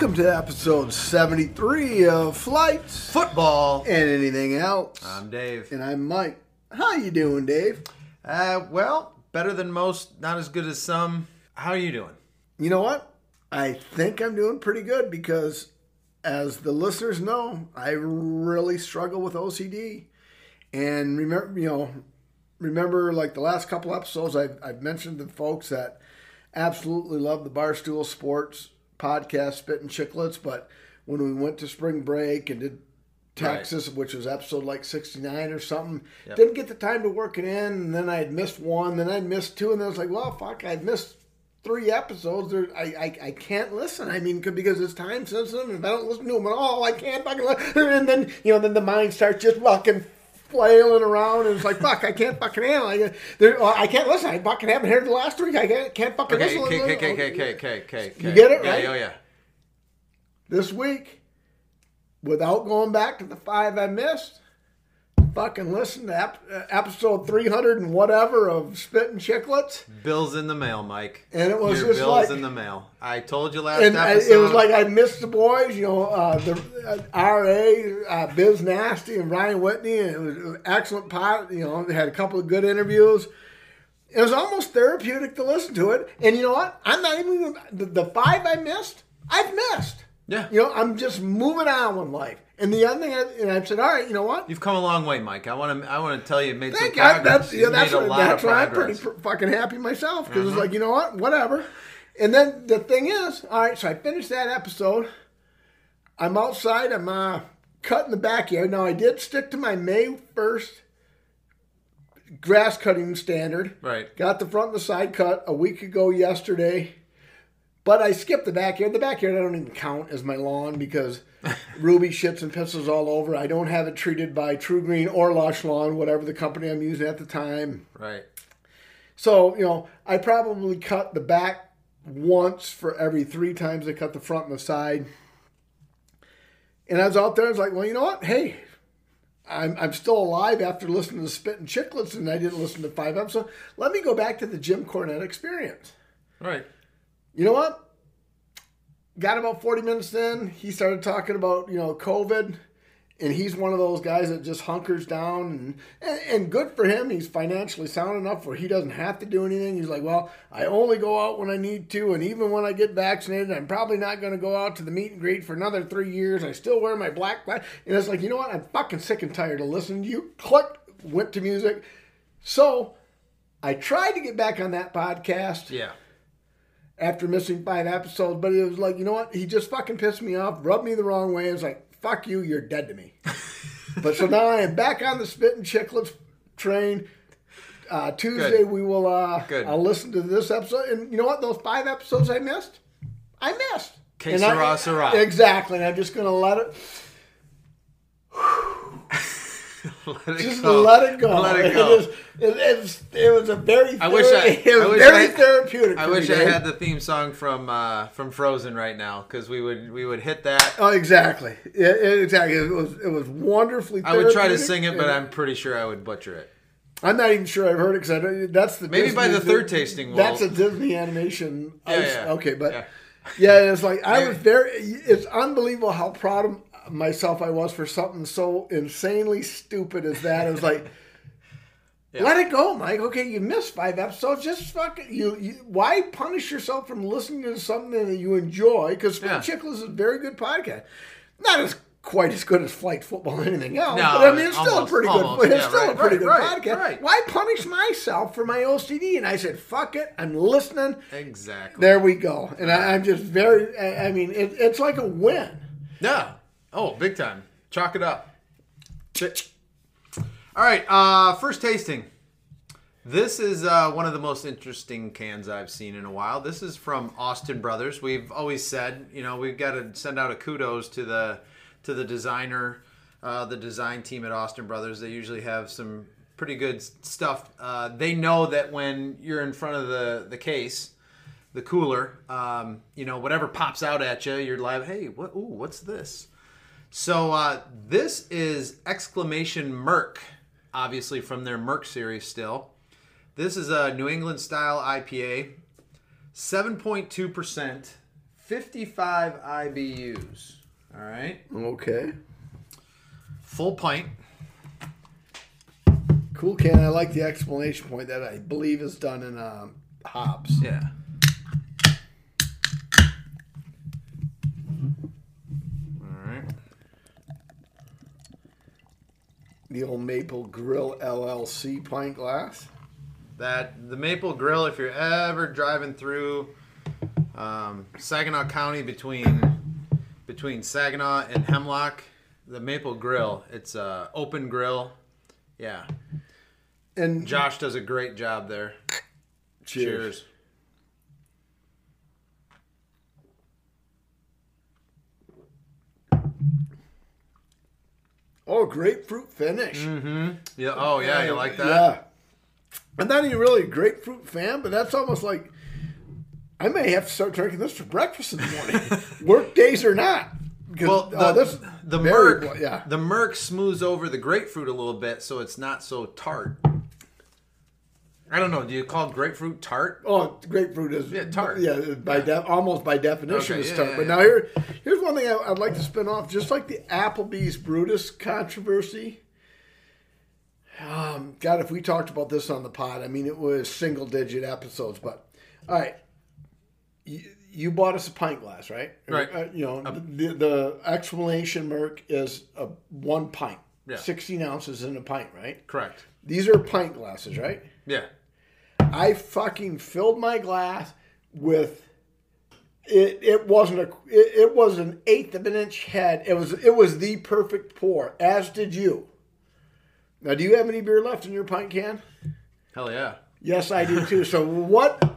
Welcome to episode 73 of Flights Football. and Anything Else. I'm Dave. and I'm Mike. How you doing, Dave? Uh, well, better than most, not as good as some. How are you doing? You know what? I think I'm doing pretty good because, as the listeners know, I really struggle with OCD. And remember, you know, remember like the last couple episodes, I've, I've mentioned to folks that absolutely love the Barstool Sports podcast, Spitting Chicklets. But when we went to spring break and did Texas, which was episode like 69 or something, Yep. didn't get the time to work it in. And then I had missed one, then I'd missed two. And then I was like, well, fuck, I'd missed three episodes. There, I, I I can't listen. I mean, because it's time sensitive. and If I don't listen to them at all, I can't fucking. Listen. And then you know, then the mind starts just fucking flailing around, and it's like, fuck, I can't fucking handle. it. I, uh, I can't listen. I fucking haven't heard the last week. I can't, can't fucking Okay, listen. okay, okay, okay, okay, okay, okay, okay. You get it, yeah, right? Oh, yeah. This week, without going back to the five I missed. Fucking listen to ep- uh, episode 300 and whatever of Spitting Chicklets. Bills in the mail, Mike. And it was Your just bills like- in the mail. I told you last and I, episode. it was like I missed the boys, you know, uh, the uh, RA, uh, Biz Nasty, and Ryan Whitney, and it was, was excellent pot. You know, they had a couple of good interviews. It was almost therapeutic to listen to it. And you know what? I'm not even the, the five I missed. I've missed. yeah. You know, I'm just moving on with life. And the other thing, I, and I said, all right, you know what? You've come a long way, Mike. I want to. I want to tell you, you made Thank some God. progress. That's, yeah, that's what, that's why I'm pretty. Mm-hmm. pr- fucking happy myself because it's like, you know what? Whatever. And then the thing is, all right, so I finished that episode. I'm outside. I'm uh, cutting the backyard. Now, I did stick to my May 1st grass cutting standard. Right. Got the front and the side cut a week ago yesterday. But I skipped the backyard. The backyard I don't even count as my lawn because Ruby shits and pisses all over. I don't have it treated by TruGreen or Lush Lawn, whatever the company I'm using at the time. Right. So, you know, I probably cut the back once for every three times I cut the front and the side. And I was out there, I was like, well, you know what? Hey, I'm, I'm still alive after listening to Spitting Chicklets, and I didn't listen to five episodes. Let me go back to the Jim Cornette experience. Right. You know what? Got about 40 minutes in. He started talking about, you know, COVID. And he's one of those guys that just hunkers down. And, and, and good for him. He's financially sound enough where he doesn't have to do anything. He's like, well, I only go out when I need to. And even when I get vaccinated, I'm probably not going to go out to the meet and greet for another three years. I still wear my black. And it's like, you know what? I'm fucking sick and tired of listening to you. Click, went to music. So I tried to get back on that podcast Yeah. After missing five episodes, but it was like, you know what? He just fucking pissed me off, rubbed me the wrong way. It was like, fuck you, you're dead to me. but so now I am back on the spitting chicklets train. Uh, Tuesday Good. we will. Uh, Good. I'll listen to this episode, and you know what? Those five episodes I missed, I missed. Que And I- sera, sera. Exactly, and I'm just gonna let it. let it Just go. let it go. Let it go. is, it, it's, it was a very. I wish I- I wish very I- therapeutic. I wish I had the theme song from uh, from Frozen right now because we would we would hit that. Oh, exactly. Yeah, exactly. It was it was wonderfully. I would try to sing it, but I'm pretty sure I would butcher it. I'm not even sure I've heard it because that's the Maybe by the third tasting, That's a Disney animation. Yeah, ice- yeah. Okay, but Yeah. yeah. it's like I was very. It's unbelievable how proud myself I was for something so insanely stupid as that. It was like. Yeah. Let it go, Mike. Okay, you missed five episodes. Just fucking you. you why punish yourself from listening to something that you enjoy? Because Yeah. Spin Chicklets is a very good podcast. Not as quite as good as Flight Football or anything else. No, but I mean, it's still almost, a pretty almost. good. It's Yeah, still a pretty right, good right, podcast. right. Why punish myself for my OCD? And I said, "Fuck it, I'm listening." Exactly. There we go. And I, I'm just very. I, I mean, it, it's like a win. Yeah. Oh, big time. Chalk it up. All right. Uh, first tasting. This is uh, one of the most interesting cans I've seen in a while. This is from Austin Brothers. We've always said, you know, we've got to send out a kudos to the to the designer, uh, the design team at Austin Brothers. They usually have some pretty good stuff. Uh, they know that when you're in front of the the case, the cooler, um, you know, whatever pops out at you, you're like, hey, what? Ooh, what's this? So uh, this is exclamation Merc, obviously from their Merc series still. This is a New England style IPA, 7.2%, 55 IBUs. All right. Okay. Full pint. Cool can. I like the explanation point that I believe is done in um, hops. Yeah. All right. The old Maple Grill LLC pint glass. That the Maple Grill, if you're ever driving through um, Saginaw County between between Saginaw and Hemlock, the Maple Grill, it's a open grill. Yeah, And Josh does a great job there. cheers. Cheers. Oh, grapefruit finish. Mm-hmm. Yeah. Oh yeah, you like that? Yeah. I'm not even really a grapefruit fan, but that's almost like I may have to start drinking this for breakfast in the morning, work days or not. Well, the, oh, this the Merc, yeah. the Merc smooths over the grapefruit a little bit, so it's not so tart. I don't know. Do you call grapefruit tart? Oh, grapefruit is Yeah, tart. Yeah, by de- almost by definition Okay, is yeah, tart. yeah, but yeah. now here, here's one thing I, I'd like to spin off. Just like the Applebee's Brutus controversy. Um, God, if we talked about this on the pod, I mean, it was single digit episodes. But all right, you, you bought us a pint glass, right? Right. Uh, you know, the, the explanation, Merc, is a one pint, Yeah. sixteen ounces in a pint, right? Correct. These are pint glasses, right? Yeah. I fucking filled my glass with it. It wasn't a. It, it was an eighth of an inch head. It was. It was the perfect pour. As did you. Now, do you have any beer left in your pint can? Hell yeah. Yes, I do too. So what?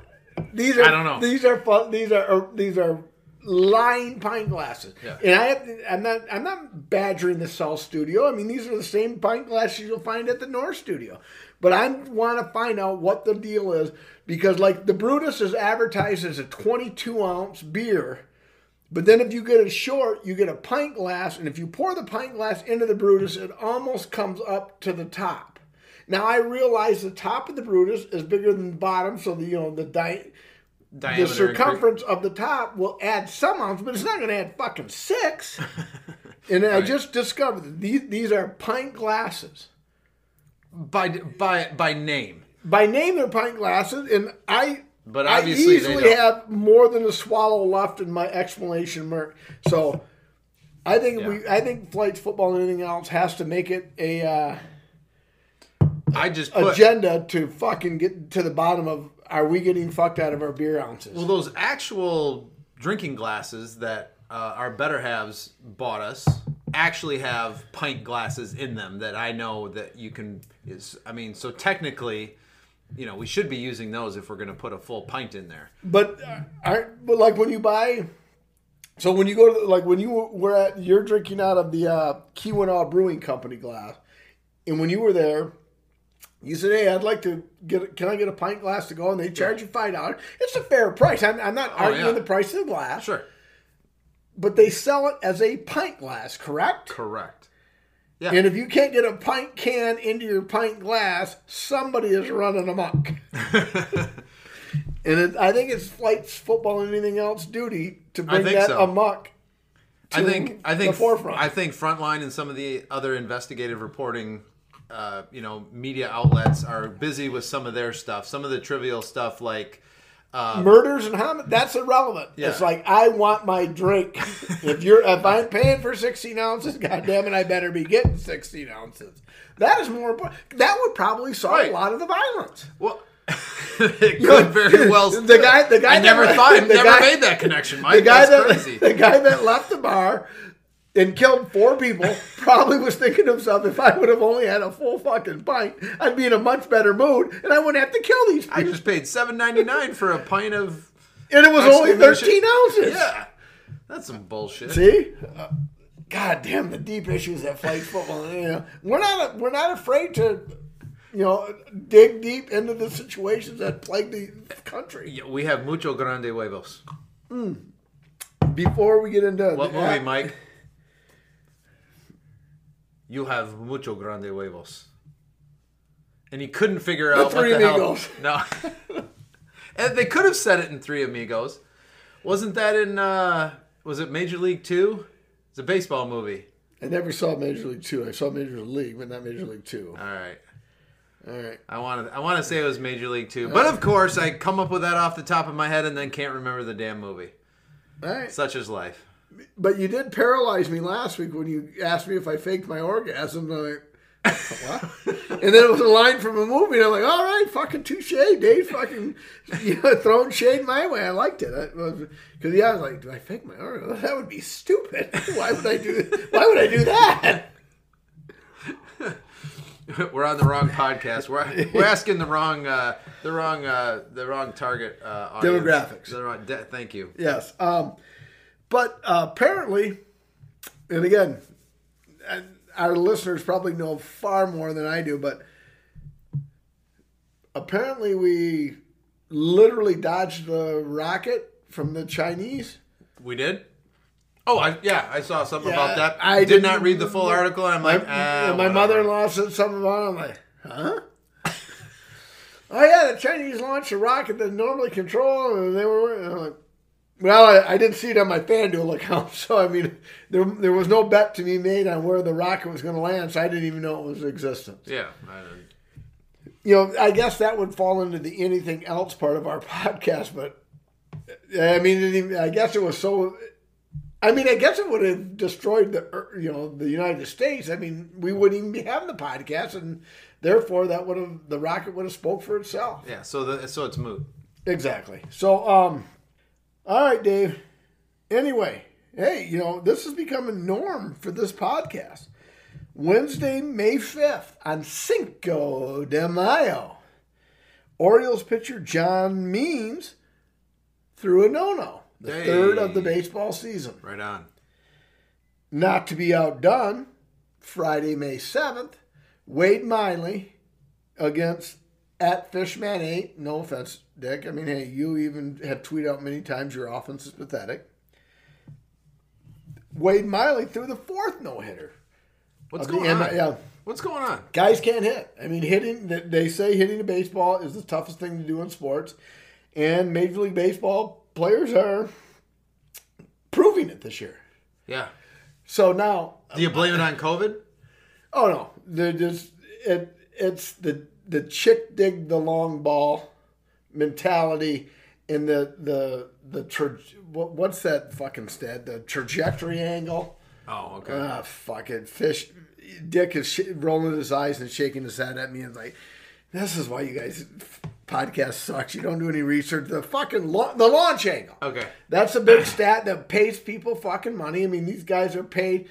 These are. I don't know. These are fun. These are. are these are line pint glasses. Yeah. And I have. I'm not. I'm not badgering the Cell Studio. I mean, these are the same pint glasses you'll find at the North Studio. But I want to find out what the deal is because, like, the Brutus is advertised as a 22 ounce beer. But then if you get a short, you get a pint glass, and if you pour the pint glass into the Brutus, it almost comes up to the top. Now I realize the top of the Brutus is bigger than the bottom, so the you know the di- the circumference of the top will add some ounce, but it's not going to add fucking six. and I just discovered that these these are pint glasses. By by by name. By name, they're pint glasses, and I. But I obviously they easily have more than a swallow left in my explanation mark. So, I think Yeah. we, I think flights, football, and anything else has to make it a uh, I just put agenda to fucking get to the bottom of are we getting fucked out of our beer ounces? well those actual drinking glasses that uh, our better halves bought us actually have pint glasses in them that I know that you can is I mean so technically you know we should be using those if we're going to put a full pint in there. But uh, aren't but like when you buy, so when you go to like when you were at you're drinking out of the uh, Keweenaw Brewing Company glass, and when you were there, you said, "Hey, I'd like to get. Can I get a pint glass to go?" And they charge you five dollars. It's a fair price. I'm, I'm not arguing yeah. the price of the glass, Sure. But they sell it as a pint glass, correct? Correct. Yeah. And if you can't get a pint can into your pint glass, somebody is running amok. and it, I think it's flights, football, and anything else duty to bring that so. amok. I think I think the forefront. I think Frontline and some of the other investigative reporting, uh, you know, media outlets are busy with some of their stuff. Some of the trivial stuff like, uh, Murders and homicides, that's irrelevant. Yeah. It's like I want my drink. if you're if I'm paying for 16 ounces, god damn it, I better be getting 16 ounces. That is more important. That would probably solve Right. a lot of the violence. well, it could very well. The guy- the guy I never that- thought, the never guy- made that connection, Mike. the guy That's that crazy. the guy that left the bar and killed four people probably was thinking to himself, if I would have only had a full fucking pint, I'd be in a much better mood and I wouldn't have to kill these I just paid seven ninety nine for a pint of. and it was only 13 ounces. Yeah, that's some bullshit. See? Uh, God damn the deep issues that fight football. You know, we're not we're not afraid to, you know, dig deep into the situations that plague the country. Yeah, We have mucho grande huevos. Before we get into What the- movie, Mike? You have mucho grande huevos. And he couldn't figure out Three what the Amigos. hell. No. and they could have said it in Three Amigos, Wasn't that in? uh Was it Major League Two? It's a baseball movie. I never saw Major League Two. I saw Major League, but not Major League Two. All right. All right. I want to. I want to say it was Major League Two, but of course I come up with that off the top of my head and then can't remember the damn movie. All right. Such is life. But you did paralyze me last week when you asked me if I faked my orgasm. And I'm like, what? and then it was a line from a movie, and I'm like, all right, fucking touche, Dave, fucking you know, throwing shade my way. I liked it because yeah, I was like, do I fake my orgasm? That would be stupid. Why would I do? Why would I do that? we're on the wrong podcast. We're, we're asking the wrong uh, the wrong uh, the wrong target uh, audience. Demographics. The wrong, de- thank you. Yes. Um, but uh, apparently, and again, our listeners probably know far more than I do, but apparently we literally dodged the rocket from the Chinese. We did. Oh, I, yeah, I saw something Yeah, about that. I did didn't- read the full article. I'm My, like, ah, my mother-in-law said something about it. I'm like, huh? oh yeah, the Chinese launched a rocket that normally control, and they were. I'm like, well, I, I didn't see it on my FanDuel account, so I mean, there there was no bet to be made on where the rocket was going to land, so I didn't even know it was in existence. Yeah, I don't- You know, I guess that would fall into the anything else part of our podcast, but I mean, even, I guess it was so. I mean, I guess it would have destroyed the er, you know the United States. I mean, we wouldn't even be having the podcast, and therefore that would have the rocket would have spoke for itself. yeah. So the so it's moot. Exactly. So, um, all right, Dave. Anyway, hey, you know this is becoming norm for this podcast. Wednesday, May fifth, on Cinco de Mayo, Orioles pitcher John Means threw a no-no, the Hey. third of the baseball season. Right on. Not to be outdone, Friday, May 7th, Wade Miley against at Fishman 8. No offense, Dick. I mean, hey, you even have tweeted out many times your offense is pathetic. Wade Miley threw the fourth no hitter. What's going on? M- Yeah, What's going on? guys can't hit. I mean, hitting. They say hitting a baseball is the toughest thing to do in sports, and Major League Baseball players are proving it this year. Yeah. So now Do you blame it on COVID? Oh no, they're just it. It's the the chick dig the long ball mentality and the the the tra- what, what's that fucking stat? The trajectory angle. Oh, okay. Ah, fucking fish. Dick is sh- rolling his eyes and shaking his head at me and like, this is why you guys podcast sucks. You don't do any research. The fucking la- the launch angle. okay. That's a big stat that pays people fucking money. I mean, these guys are paid.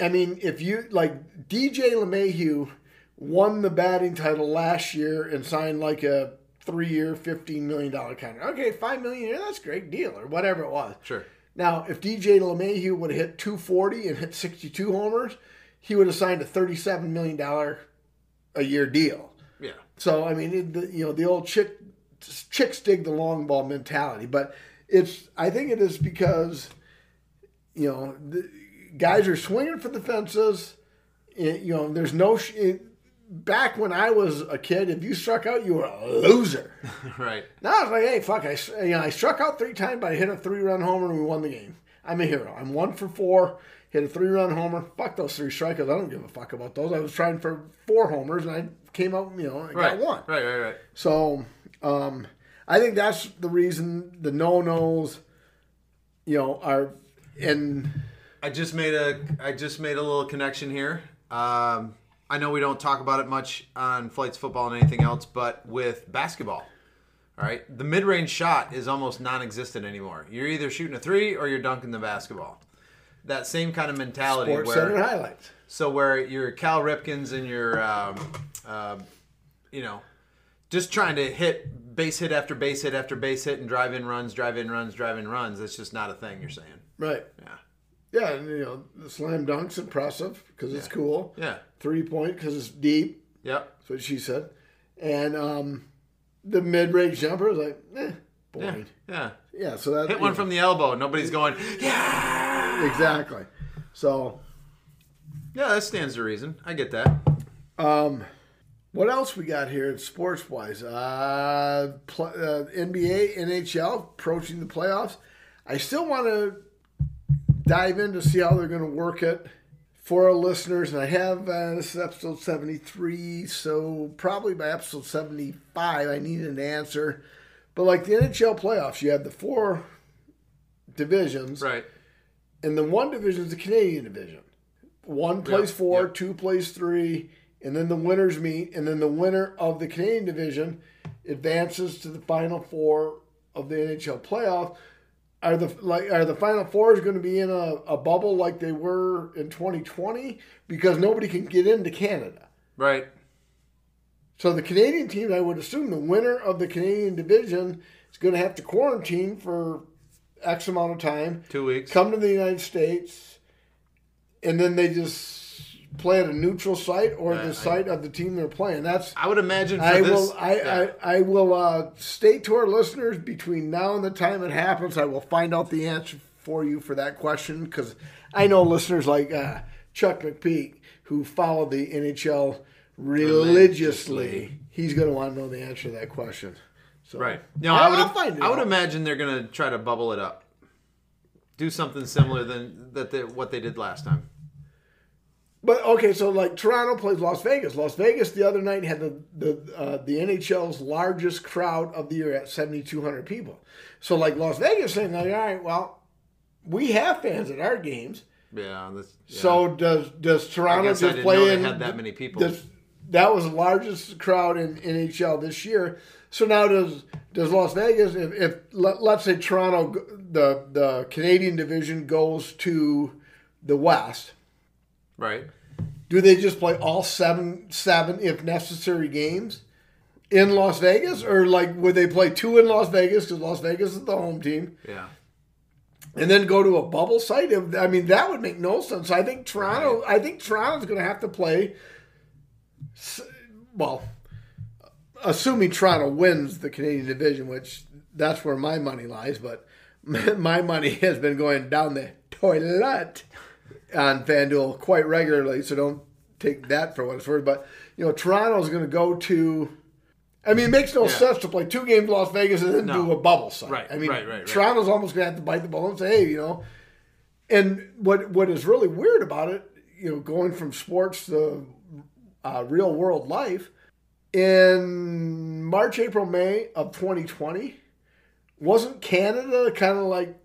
I mean, if you like DJ LeMahieu won the batting title last year and signed like a three-year, fifteen million dollar contract. Okay, five million a year, that's a great deal, or whatever it was. Sure. Now, if DJ LeMahieu would have hit 240 and hit 62 homers, he would have signed a 37 million dollar a year deal. Yeah. So I mean, it, the, you know, the old chick chicks dig the long ball mentality, but it's I think it is because you know the guys are swinging for the fences. It- you know, there's no it, back when I was a kid. If you struck out, you were a loser. Right. Now it's like, hey, fuck, I, you know I struck out three times, but I hit a three run homer and we won the game. I'm a hero. I'm one for four. Hit a three run homer. Fuck those three strikeouts. I don't give a fuck about those. I was trying for four homers and I came out, you know, and Right. got one. Right. Right. Right. So um, I think that's the reason the no nos, you know, are in. I just made a I just made a little connection here. Um, I know we don't talk about it much on flights football and anything else, but with basketball, all right, the mid range shot is almost non-existent anymore. You're either shooting a three or you're dunking the basketball. That same kind of mentality Sports where Center highlights. so where your Cal Ripkens and your, um, uh, you know, just trying to hit base hit after base hit after base hit and drive in runs, drive in runs, drive in runs. That's just not a thing. You're saying, Right. yeah, Yeah, and, you know, the slam dunk's impressive because it's cool. yeah, Three point because it's deep. yep, That's what she said. And um, the mid range jumper was like, eh, yeah, boring. yeah. Yeah, so that Hit one from the elbow. Nobody's going, yeah, exactly. So, yeah. That stands to reason. I get that. um, what else we got here sports wise? Uh, uh, NBA, NHL approaching the playoffs. I still want to dive in to see how they're going to work it for our listeners. And I have uh, this is episode 73, so probably by episode 75, I need an answer. But like the NHL playoffs, you have the four divisions, Right. and then one division is the Canadian division. One plays Yep, four, yep. two plays three, and then the winners meet, and then the winner of the Canadian division advances to the final four of the NHL playoff. Are the like are the final fours going to be in a, a bubble like they were in 2020 because nobody can get into Canada? Right. So the Canadian team, I would assume, the winner of the Canadian division is going to have to quarantine for X amount of time Two weeks. come to the United States, and then they just play at a neutral site or Yeah, the site of the team they're playing. That's I would imagine for I this. will I, yeah. I, I will uh, state to our listeners between now and the time it happens, I will find out the answer for you for that question because I know listeners like uh, Chuck McPeak who follow the NHL religiously. Religiously. He's going to want to know the answer to that question. So Right. No, I'll- I would. I'll find it I would imagine they're gonna try to bubble it up. Do something similar than that. They, what they did last time. But okay, so like Toronto plays Las Vegas. Las Vegas the other night had the the uh, the NHL's largest crowd of the year at seventy two hundred people. So like Las Vegas saying like, all right, well, we have fans at our games. Yeah. That's, yeah. So does does Toronto just play in? had that many people. does- that was the largest crowd in NHL this year. So now does does Las Vegas if, if let, let's say Toronto the the Canadian division goes to the West. right. Do they just play all seven, seven if necessary games in Las Vegas, or like would they play two in Las Vegas because Las Vegas is the home team, Yeah. and then go to a bubble site? I mean, that would make no sense. I think Toronto. I think Toronto's going to have to play. Well, assuming Toronto wins the Canadian division, which that's where my money lies, but my money has been going down the toilet on FanDuel quite regularly, so don't take that for what it's worth. But you know, Toronto's going to go to. I mean, it makes no Yeah. sense to play two games in Las Vegas and then No. do a bubble site. Right, I mean, right, right, right. Toronto's almost going to have to bite the bullet and say, hey, you know. And what what is really weird about it, you know, going from sports to uh, real world life, in March, April, May of 2020, wasn't Canada kind of like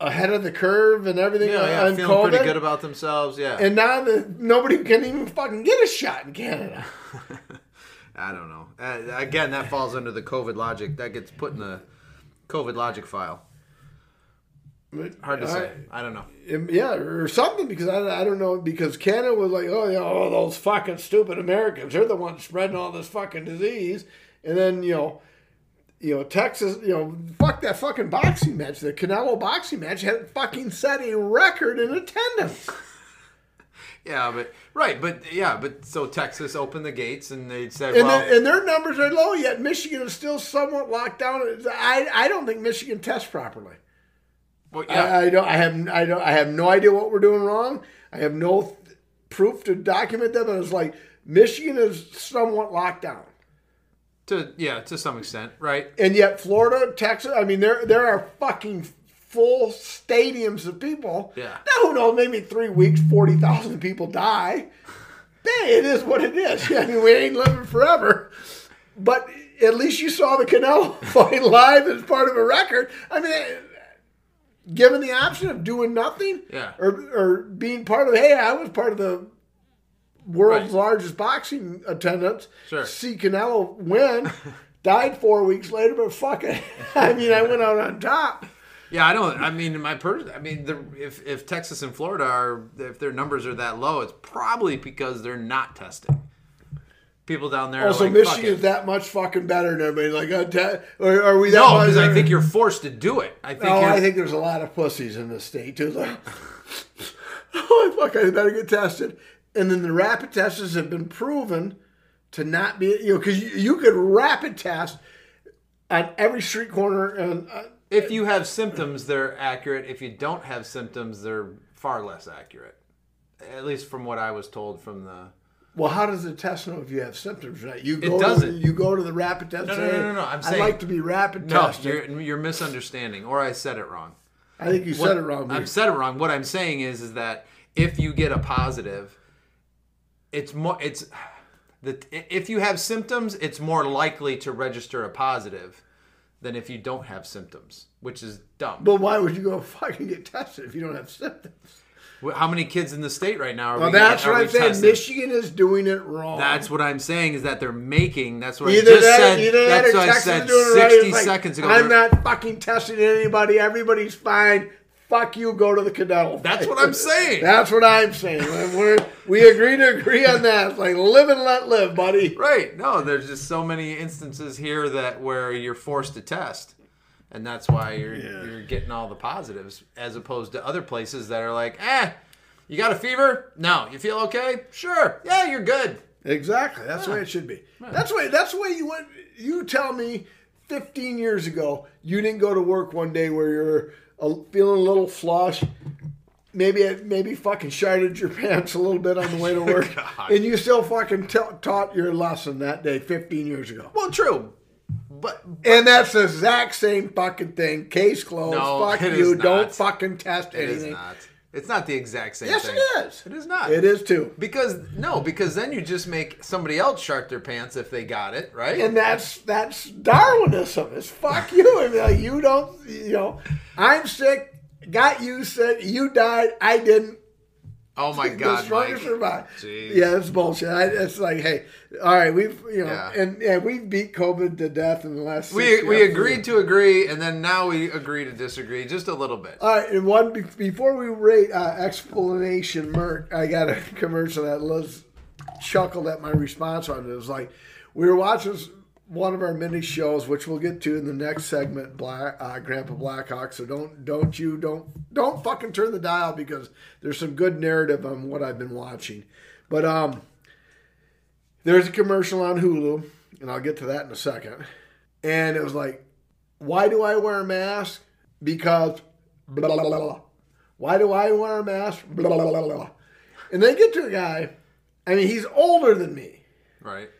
ahead of the curve and everything Yeah. Yeah. on Feeling COVID? pretty good about themselves. Yeah. And now that nobody can even fucking get a shot in Canada. I don't know. Uh, again, that falls under the COVID logic. That gets put in the COVID logic file. Hard to say. I don't know. Yeah, or something because I, I don't know because Canada was like, oh, yeah, oh, those fucking stupid Americans, they're the ones spreading all this fucking disease, and then you know, you know, Texas, you know, fuck that fucking boxing match, the Canelo boxing match had fucking set a record in attendance. Yeah, but right, but yeah, but so Texas opened the gates and they said, And, well, their, and their numbers are low yet. Michigan is still somewhat locked down. I, I don't think Michigan tests properly. well, yeah, I, I don't. I have. I don't. I have no idea what we're doing wrong. I have no th- proof to document that. But it's like Michigan is somewhat locked down, to yeah, to some extent, right? and yet Florida, Texas. I mean, there there are fucking full stadiums of people. Yeah. Now who knows? Maybe three weeks, forty thousand people die. Hey, it is what it is. I mean, we ain't living forever. But at least you saw the Canelo fight live as part of a record. I mean, eh, given the option of doing nothing, Yeah. or or being part of, hey, I was part of the world's Right. largest boxing attendance. Sure. See Canelo win. died four weeks later, but fuck it. I mean, I went out on top. Yeah, I don't. I mean, my person. I mean, the, if if Texas and Florida are if their numbers are that low, it's probably because they're not testing. People down there. Also, are like, Michigan's that much fucking better than everybody. Like, uh, te- or are we that No, because I think you're forced to do it. I think. You're, I think there's a lot of pussies in the state too. Like, oh fuck, I better get tested. And then the rapid tests have been proven to not be, you know, because you, you could rapid test at every street corner and. Uh, if you have symptoms, they're accurate. If you don't have symptoms, they're far less accurate. At least from what I was told from the Well, how does the test know if you have symptoms? Right? You go it doesn't. To, you go to the rapid test. No, no, no, no, no, I'm I'd saying- like to be rapid No, tested. you're you're misunderstanding, or I said it wrong. I think you What- said it wrong. I've said it wrong. What I'm saying is, is that if you get a positive, it's more. It's the if you have symptoms, it's more likely to register a positive than if you don't have symptoms, which is dumb. but why would you go fucking get tested if you don't have symptoms? How many kids in the state right now are Well, we that's what I'm saying. Michigan is doing it wrong. That's what I'm saying is that they're making. That's what Either I just that, said. either that that's or what I said is doing it right. 60 like, seconds ago. I'm not fucking testing anybody. Everybody's fine. Fuck you. Go to the Cadell. That's what I'm saying. That's what I'm saying. We're, we agree to agree on that. It's like live and let live, buddy. Right. No, there's just so many instances here that where you're forced to test. And that's why you're Yeah. you're getting all the positives as opposed to other places that are like, "Eh, you got a fever? No. You feel okay? Sure. Yeah, you're good." Exactly. That's the way it should be. That's way. That's the way you went. You tell me, 15 years ago, you didn't go to work one day where you're feeling a little flush. Maybe maybe fucking sharded your pants a little bit on the way to work, and you still fucking t- taught your lesson that day 15 years ago. Well, true. But And that's the exact same fucking thing. Case closed. No, Fuck you. is Don't fucking test it is anything. not. It's not the exact same Yes, thing. it is. It is not. It is too. Because no, because then you just make somebody else shark their pants if they got it, right? And that's that's Darwinism. It's fuck you. I mean, like, you don't. You know, I'm sick. Got you sick. You died. I didn't. Oh my god, the strongest Mike. survive. Jeez. Yeah, it's bullshit. I, it's like, hey, all right, we've you know, Yeah. and yeah, we beat COVID to death in the last. We 60 we agreed to agree, and then now we agree to disagree just a little bit. All right, and one before we rate uh, explanation, Merc, I got a commercial that Liz chuckled at my response on it. It was like we were watching one of our mini shows, which we'll get to in the next segment, Black uh, Grandpa Blackhawk. So don't don't you don't don't fucking turn the dial because there's some good narrative on what I've been watching. But um, there's a commercial on Hulu, and I'll get to that in a second. And it was like, why do I wear a mask? Because blah, blah, blah, blah. Why do I wear a mask? Blah, blah, blah, blah. And they get to a guy, I mean, he's older than me. Right.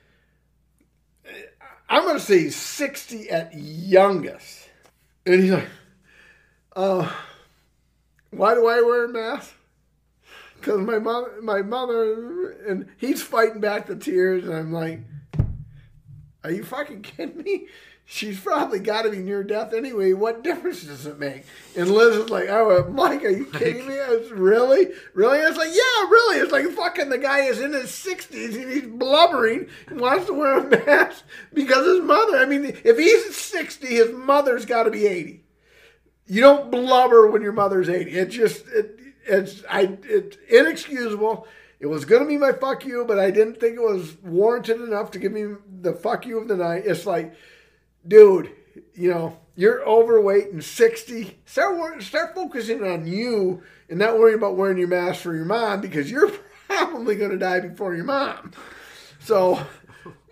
I'm going to say he's 60 at youngest. And he's like, uh, why do I wear a mask? Because my mother, my mother, and he's fighting back the tears, and I'm like, are you fucking kidding me? She's probably got to be near death anyway. What difference does it make? And Liz is like, oh, uh, Mike, are you kidding me? I was, really? Really? I was like, yeah, really. It's like fucking the guy is in his 60s and he's blubbering and wants to wear a mask because his mother, I mean, if he's 60, his mother's got to be 80. You don't blubber when your mother's 80. It's just, it, it's, I, it's inexcusable. It was going to be my fuck you, but I didn't think it was warranted enough to give me the fuck you of the night. It's like, dude, you know, you're overweight and 60. Start start focusing on you and not worrying about wearing your mask for your mom because you're probably going to die before your mom. So,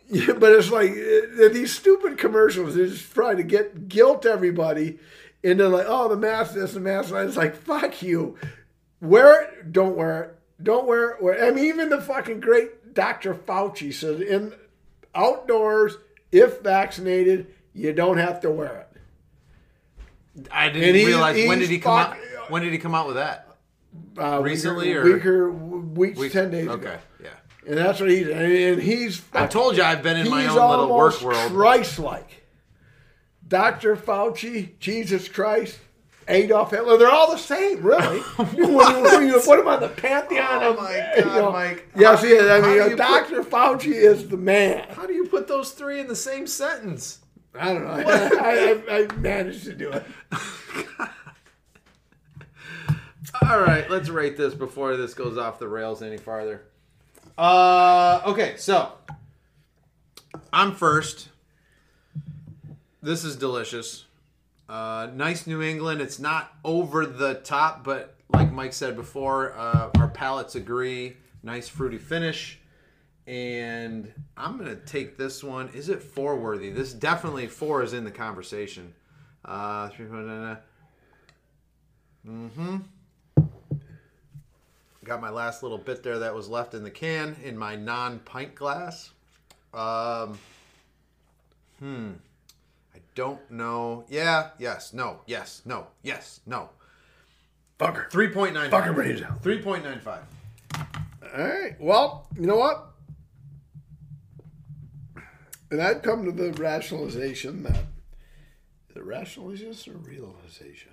yeah, but it's like uh, these stupid commercials. They're just trying to get guilt everybody into like, oh, the mask this, the mask. It's like, fuck you. Wear it, don't wear it. Don't wear it. Wear, I mean, even the fucking great Dr. Fauci says in outdoors, if vaccinated, you don't have to wear it. I didn't he- realize when did he come out? When did he come out with that? Uh, Recently week or- or, week or weeks, Week- ten days Okay. ago, Yeah. and that's what he's and he's I told you I've been in my own little work world. Christ-like. Dr. Fauci, Jesus Christ, Adolf Hitler, they're all the same, really. what? you, when you put them on the pantheon Oh of, my you God, know, Mike. Yes, How he is. I mean, you uh, put- Dr. Fauci is the man. How do you put those three in the same sentence? I don't know. I, I, I managed to do it. All right, let's rate this before this goes off the rails any farther. Uh, okay, so I'm first. This is delicious. Uh, nice New England. It's not over the top, but like Mike said before, uh, our palates agree. Nice fruity finish. And I'm gonna take this one. Is it four worthy? This definitely four is in the conversation. Uh, three, four, nine, nine. Mm-hmm. got my last little bit there that was left in the can in my non-pint glass. Um, hmm. I don't know. Yeah. Yes. No. Yes. No. Yes. No. Fucker. Three point nine. Fucker. Three point nine five. All right. Well, you know what? And I've come to the rationalization that the rationalization or realization.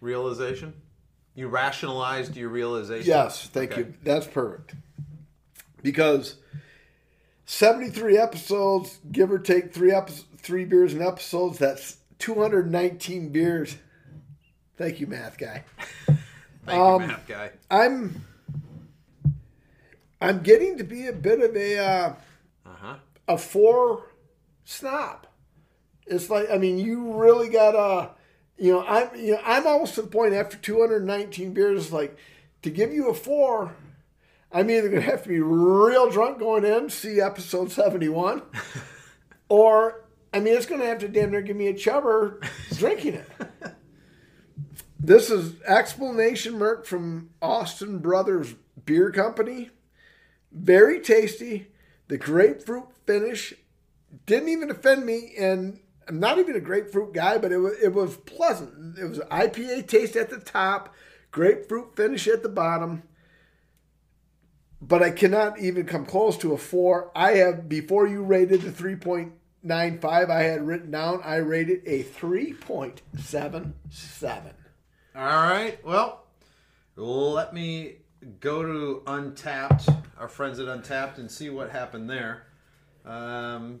Realization. You rationalized your realization. Yes, thank Okay. you. That's perfect. Because 73 episodes, give or take three episodes, three beers and episodes, that's 219 beers. Thank you, math guy. Thank Um, you, math guy. I'm I'm getting to be a bit of a uh, Uh huh. a four snob. It's like I mean, you really gotta, you know, I'm you know I'm almost to the point after 219 beers, like to give you a four. I'm either gonna have to be real drunk going in, see episode 71, or I mean, it's gonna have to damn near give me a chubber drinking it. This is explanation Merc from Austin Brothers Beer Company. Very tasty. The grapefruit finish didn't even offend me, and I'm not even a grapefruit guy, but it was it was pleasant. It was IPA taste at the top, grapefruit finish at the bottom. But I cannot even come close to a four. I have before you rated the three point nine five, I had written down. I rated a three point seven seven. All right. Well, let me go to Untappd, our friends at Untappd, and see what happened there. Um,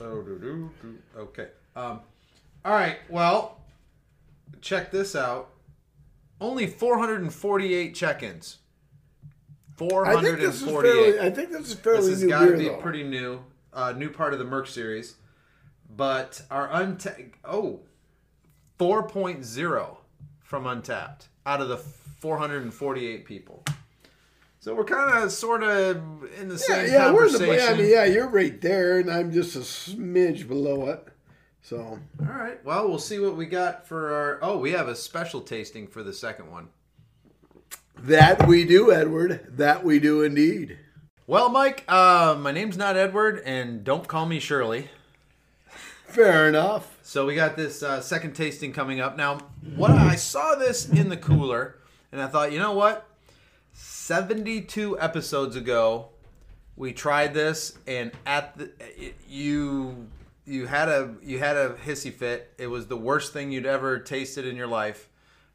oh, do, do, do. okay. Um, all right. Well, check this out. Only 448 check-ins. I think this is 448. fairly. I think this is fairly This has got to be though. pretty new, uh, new part of the Merc series. But our untappd, oh, 4.0 from Untappd out of the 448 people. So we're kind of sort of in the Yeah, same yeah, we're in the. conversation. I mean, yeah, you're right there, and I'm just a smidge below it. So All right. Well, we'll see what we got for our. Oh, we have a special tasting for the second one. that we do, Edward. That we do indeed. Well, Mike, uh, my name's not Edward, and don't call me Shirley. Fair enough. So we got this uh, second tasting coming up. Now, what I saw this in the cooler, and I thought, you know what? 72 episodes ago, we tried this, and at the it, you you had a you had a hissy fit. It was the worst thing you'd ever tasted in your life.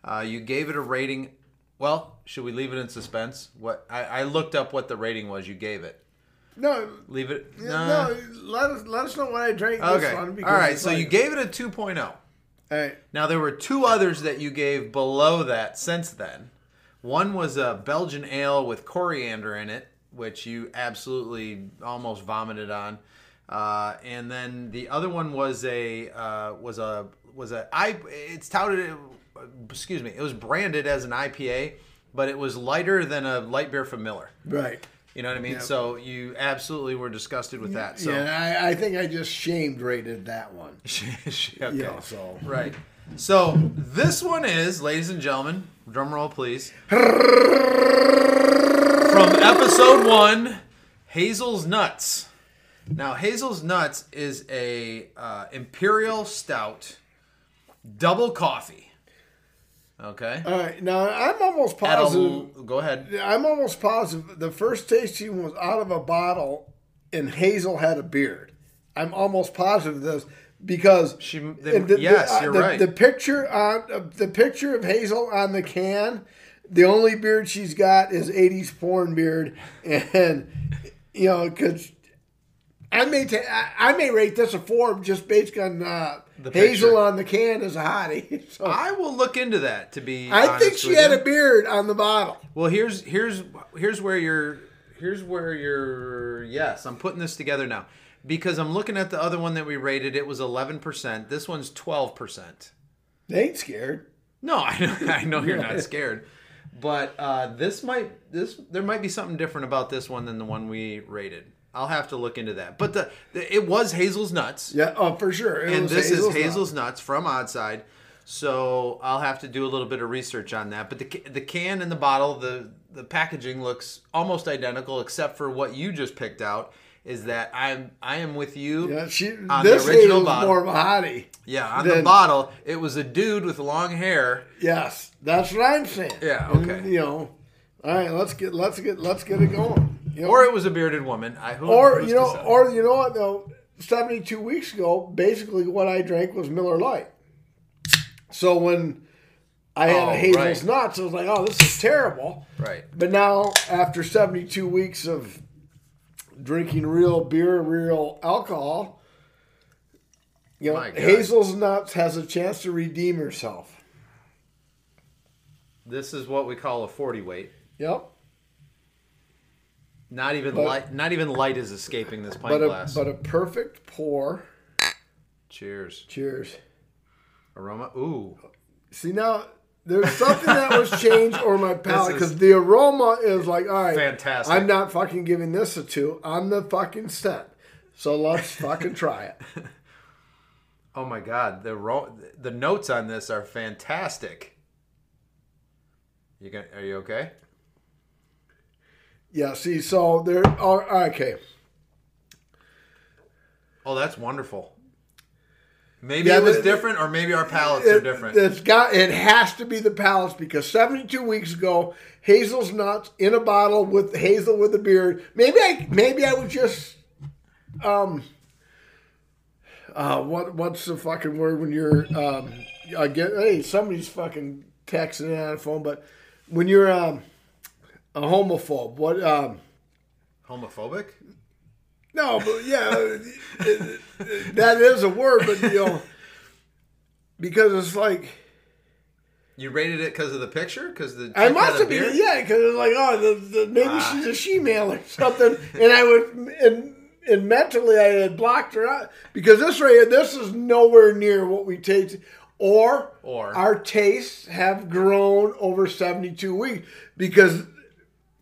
Uh, you gave it a rating. Well, should we leave it in suspense? What I, I looked up what the rating was. You gave it. No, Leave it. no. Let us let us know what I drank. This Okay. All right. So you gave it a 2.0. All right. Now there were two others that you gave below that since then. One was a Belgian ale with coriander in it, which you absolutely almost vomited on, uh, and then the other one was a uh, was a was a I. It's touted. Excuse me. It was branded as an IPA, but it was lighter than a light beer from Miller. Right. You know what I mean? Yeah. So you absolutely were disgusted with that. So yeah, I, I think I just shamed rated that one. okay. Yeah. So Right. So this one is, ladies and gentlemen, drum roll please. From episode one, Hazel's Nuts. Now, Hazel's Nuts is a uh, imperial stout, double coffee. Okay. all right. Now I'm almost positive. go ahead. I'm almost positive the first tasting was out of a bottle, and Hazel had a beard. I'm almost positive this because She, the, yes, uh, you're the, right. The picture on uh, the picture of Hazel on the can, the only beard she's got is '80s porn beard, and you know because. I may ta- I may rate this a four just based on uh, The Hazel picture. on the can is a hottie. So I will look into that. To be, I think she had you. a beard on the bottle. Well, here's here's here's where you're here's where you're yes, I'm putting this together now because I'm looking at the other one that we rated. It was 11%. This one's 12%. They ain't scared. No, I know, I know you're not scared, but uh, this might this there might be something different about this one than the one we rated. I'll have to look into that. But the, the it was Hazel's nuts, Yeah, oh for sure. It and this Hazel's is Hazel's nuts from Oddside. So I'll have to do a little bit of research on that. But the the can and the bottle, the the packaging looks almost identical, except for what you just picked out. Is that I'm I am with you. Yeah, she. On this the original Hazel's bottle. more hottie. Yeah, on the bottle, it was a dude with long hair. Yes, that's what I'm saying. Yeah, And, okay. you know, all right. Let's get let's get let's get it going. You know? Or it was a bearded woman. I who, or you know, or you know what? though? seventy-two weeks ago, basically what I drank was Miller Lite. So when I had Oh, a Hazel's right. nuts, I was like, "Oh, this is terrible." right. But now, after seventy-two weeks of drinking real beer, real alcohol, you know, Hazel's nuts has a chance to redeem herself. This is what we call a forty weight. Yep. Not even But- light. Not even light is escaping this pint But a, glass. but a perfect pour. Cheers. Cheers. Aroma. Ooh. See now, there's something that was changed or my palate because the aroma is like, all right, Fantastic. I'm not fucking giving this a two. I'm the fucking scent. So let's fucking try it. Oh my god. The ro- the notes on this are fantastic. You going are you okay? Yeah. See, so there. Oh, okay. Oh, that's wonderful. Maybe Yeah, it was different, or maybe our palates are different. it's got. It has to be the palates because 72 weeks ago, Hazel's nuts in a bottle with Hazel with a beard. Maybe I. Maybe I was just. Um. Uh, what what's the fucking word when you're um I get hey somebody's fucking texting in on the phone but when you're um a homophobe what um Homophobic? No but yeah that is a word but you know because it's like You rated it because of the picture? Because the I must have been, yeah, because it's like, oh, the, the, maybe Ah. she's a she-male or something, and I would, and, and mentally I had blocked her out because this right here, this is nowhere near what we taste, or, Or. our tastes have grown over seventy-two weeks because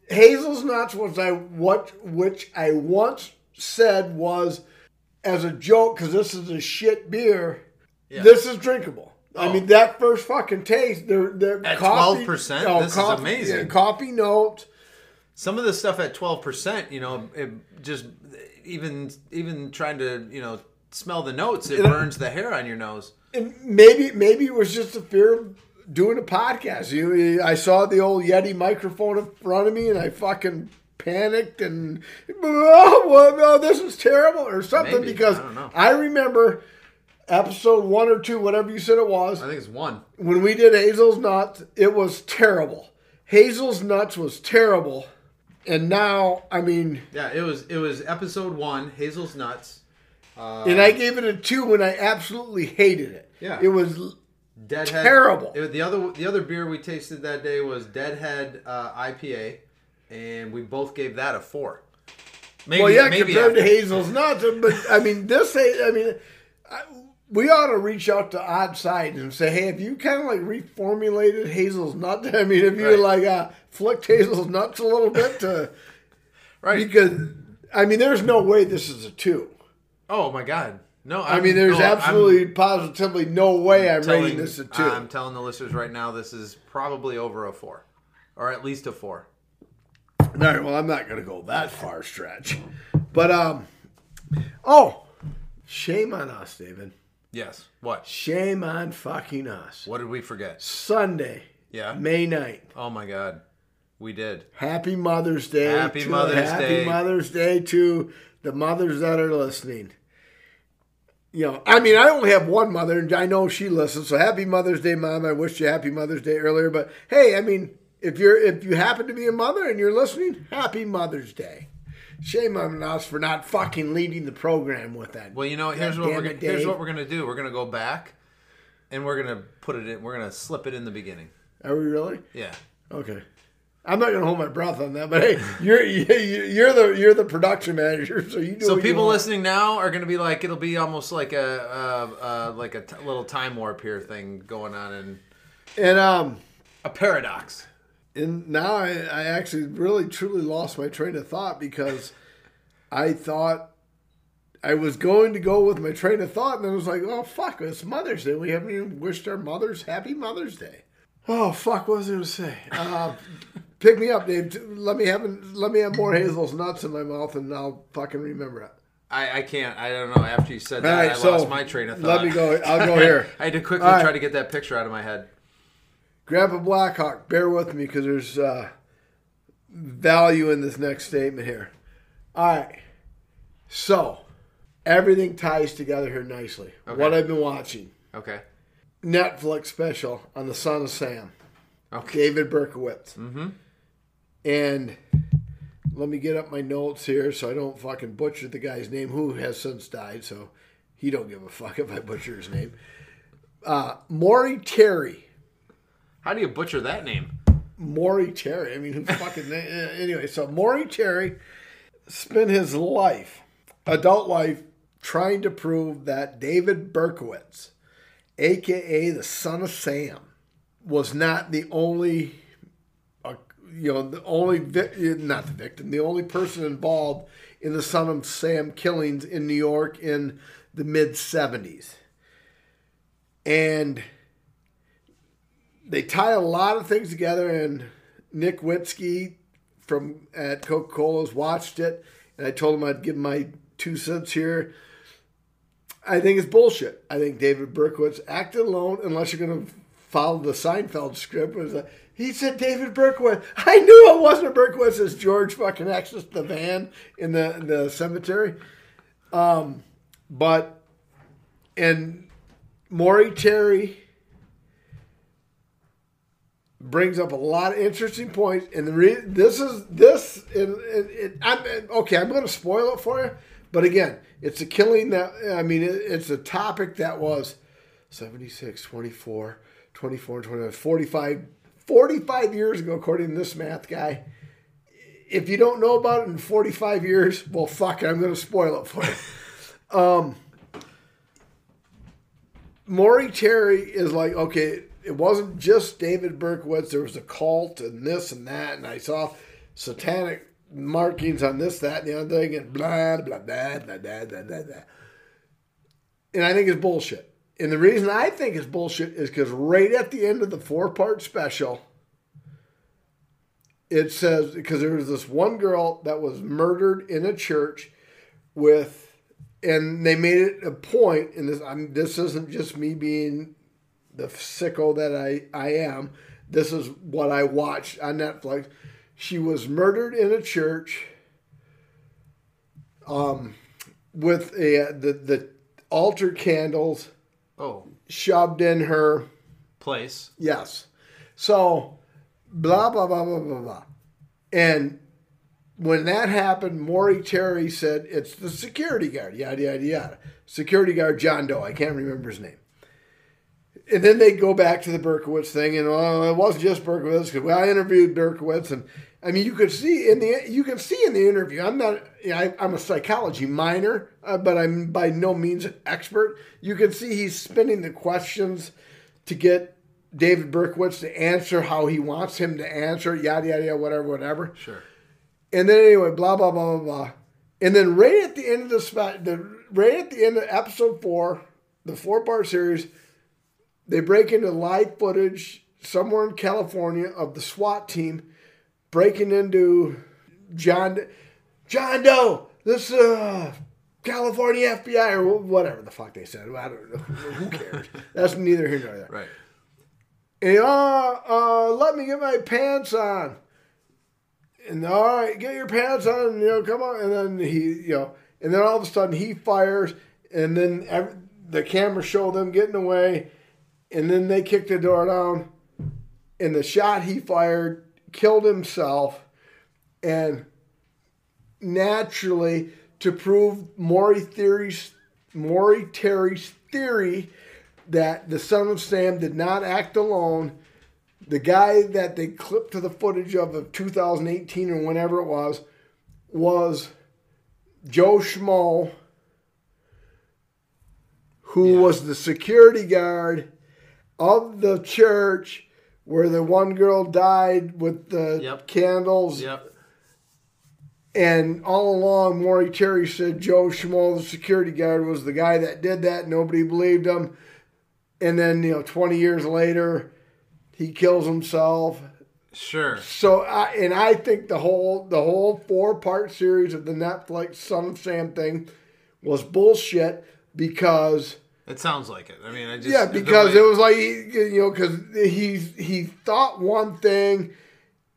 Hazel's nuts was I what which I once said was as a joke because this is a shit beer. Yeah. This is drinkable. I Oh. mean that first fucking taste. They're, they're At 12%? oh, This is amazing. yeah, coffee note. Some of the stuff at twelve percent, you know, it just even even trying to you know smell the notes, it burns the hair on your nose. And maybe maybe it was just a fear of doing a podcast. You, I saw the old Yeti microphone in front of me, and I fucking panicked and oh, well, no, this is terrible or something Maybe. because I. I remember episode one or two, whatever you said it was, I think it's one. when we did Hazel's nuts, it was terrible. Hazel's nuts was terrible, and now I mean, Yeah, it was it was episode one, Hazel's nuts. Uh, and I gave it a two when I absolutely hated it. Yeah. it was Deadhead. terrible. It, the other the other beer we tasted that day was Deadhead uh, IPA, and we both gave that a four. Maybe, well, yeah, maybe compared to Hazel's nuts, but I mean, this. I mean, I, we ought to reach out to Odd Side and say, hey, have you kind of like reformulated Hazel's nuts? I mean, have you Right. like uh, flicked Hazel's nuts a little bit to right. because I mean, there's no way this is a two. oh my god, no! I mean, there's no, I'm absolutely, positively no way I'm telling- rating this a 2 I'm telling the listeners right now, this is probably over a four, or at least a four. All right, well, I'm not going to go that far stretch, but um, oh, shame on us, David. Yes. What? Shame on fucking us. What did we forget? Sunday, Yeah. May 9th. Oh my god, we did. Happy Mother's Day. Happy to- Mother's happy Day. Happy Mother's Day to the mothers that are listening. You know, I mean, I only have one mother, and I know she listens. So happy Mother's Day, Mom. I wish you happy Mother's Day earlier, but hey, I mean, if you're if you happen to be a mother and you're listening, happy Mother's Day. Shame on us for not fucking leading the program with that. Well, you know, here's what we're gonna, here's what we're gonna do. We're gonna go back, and we're gonna put it in. We're gonna slip it in the beginning. Are we really? Yeah. Okay. I'm not gonna hold my breath on that, but hey, you're you're the you're the production manager, so you do. So people listening now are going to be like, it'll be almost like a uh, uh, like a t- little time warp here thing going on, and and um, a paradox. And now I, I actually really truly lost my train of thought because I thought I was going to go with my train of thought, and I was like, oh fuck, it's Mother's Day. We haven't even wished our mothers Happy Mother's Day. Oh fuck, what was I going to say? Uh, pick me up, Dave. Let me have let me have more Hazel's nuts in my mouth, and I'll fucking remember it. I, I can't. I don't know. After you said that, right, I so lost my train of thought. let me go. I'll go here. I had to quickly right. try to get that picture out of my head. Grandpa Blackhawk, bear with me because there's uh, value in this next statement here. All right. So, everything ties together here nicely. Okay. What I've been watching Okay. Netflix special on the Son of Sam, Okay. David Berkowitz. Mm-hmm. And let me get up my notes here so I don't fucking butcher the guy's name, who has since died, so he don't give a fuck if I butcher his name. Uh, Maury Terry. How do you butcher that name? Maury Terry. I mean, who fucking. uh, anyway, so Maury Terry spent his life, adult life, trying to prove that David Berkowitz, aka the son of Sam, was not the only, uh, you know, the only, vic- not the victim, the only person involved in the son of Sam killings in New York in the mid 70s. And they tie a lot of things together and Nick Witzke from at Coca-Cola's watched it and I told him I'd give my two cents here. I think it's bullshit. I think David Berkowitz acted alone unless you're going to follow the Seinfeld script. Was like, he said David Berkowitz. I knew it wasn't Berkowitz. It's George fucking exits the van in the in the cemetery. Um, but and Maury Terry brings up a lot of interesting points, and the re- this is this. And, and, and I'm okay. I'm going to spoil it for you, but again, it's a killing that I mean, it, it's a topic that was 76, 24, 24, 25, 45, 45 years ago, according to this math guy. If you don't know about it in 45 years, well, fuck it. I'm going to spoil it for you. Um, Maury Terry is like, okay, it wasn't just David Berkowitz. There was a cult and this and that, and I saw satanic markings on this, that, and the other thing, and blah, blah, blah, blah, blah, blah, blah, blah. And I think it's bullshit. And the reason I think it's bullshit is because right at the end of the four part special, it says, because there was this one girl that was murdered in a church with and they made it a point. and this I'm this isn't just me being the sicko that I, I am. This is what I watched on Netflix. She was murdered in a church um, with a, the, the altar candles Oh, shoved in her place. Yes. So, blah, blah, blah, blah, blah, blah. And when that happened, Maury Terry said, it's the security guard, yada, yada, yada. Security guard John Doe. I can't remember his name. And then they go back to the Berkowitz thing, and oh, it wasn't just Berkowitz because I interviewed Berkowitz, and I mean, you could see in the you can see in the interview. I'm not, I, I'm a psychology minor, uh, but I'm by no means an expert. You can see he's spinning the questions to get David Berkowitz to answer how he wants him to answer, yada yada yada, whatever, whatever. Sure. And then anyway, blah blah blah blah blah. And then right at the end of the the right at the end of episode four, the four part series, they break into live footage somewhere in California of the SWAT team breaking into John John Doe. This uh, California FBI or whatever the fuck they said. I don't know. Who cares? That's neither here nor there. Right. And uh, uh, let me get my pants on. And all right, get your pants on. You know, come on. And then he, you know, and then all of a sudden he fires, and then every, the camera show them getting away, and then they kicked the door down, and the shot he fired killed himself, and naturally to prove Maury theory's Maury Terry's theory that the son of Sam did not act alone. The guy that they clipped to the footage of of 2018 or whenever it was was Joe Schmo, who Yeah. was the security guard of the church where the one girl died with the Yep. candles. Yep. And all along, Maury Terry said Joe Schmo, the security guard, was the guy that did that. Nobody believed him. And then, you know, 20 years later, he kills himself. Sure. So, I, and I think the whole the whole four part series of the Netflix Son of Sam thing was bullshit because It sounds like it. I mean, I just yeah, because it was like you know, because he he thought one thing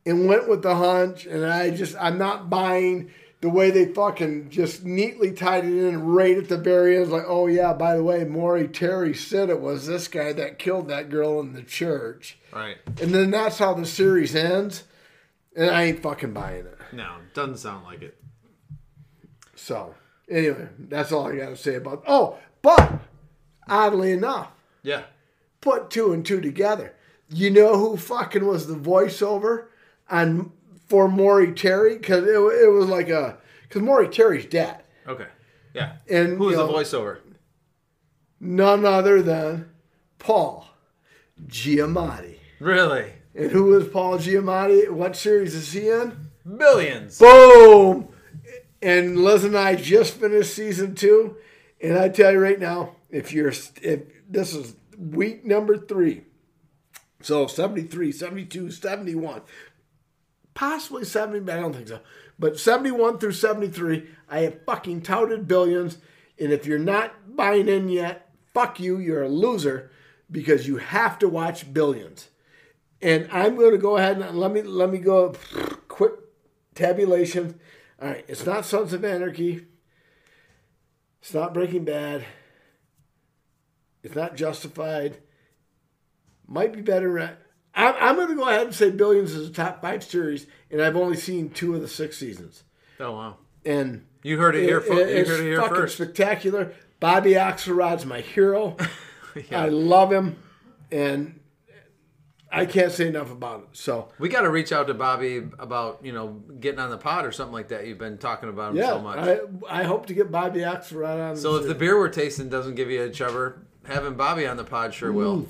and went with the hunch, and I just I'm not buying the way they fucking just neatly tied it in right at the very end. Like, oh yeah, by the way, Maury Terry said it was this guy that killed that girl in the church, right. and then that's how the series ends, and I ain't fucking buying it. No, doesn't sound like it. So anyway, that's all I got to say about. Oh, but oddly enough. Yeah. put two and two together. You know who fucking was the voiceover on for Maury Terry? Because it, it was like a because Maury Terry's dead, Okay. Yeah. and Who was the know, voiceover? None other than Paul Giamatti. Really? And who is Paul Giamatti? What series is he in? Billions. Boom! And Liz and I just finished season two, and I tell you right now, if you're if this is week number three, so 73, 72, 71, possibly 70, but I don't think so. But 71 through 73, I have fucking touted billions, and if you're not buying in yet, fuck you, you're a loser because you have to watch billions. And I'm going to go ahead and let me let me go quick tabulation. All right, it's not Sons of Anarchy. It's not Breaking Bad. It's not Justified. Might be better. I'm, I'm going to go ahead and say Billions is a top five series, and I've only seen two of the six seasons. Oh wow. And You heard it here. it- fir- you it's heard it here fucking first. spectacular. Bobby Axelrod's my hero. Yeah. I love him, and I can't say enough about it. So We got to reach out to Bobby about you know getting on the pod or something like that. You've been talking about him yeah, so much. I I hope to get Bobby Axelrod on. so if the beer we're tasting doesn't give you a chubber, having Bobby on the pod sure will.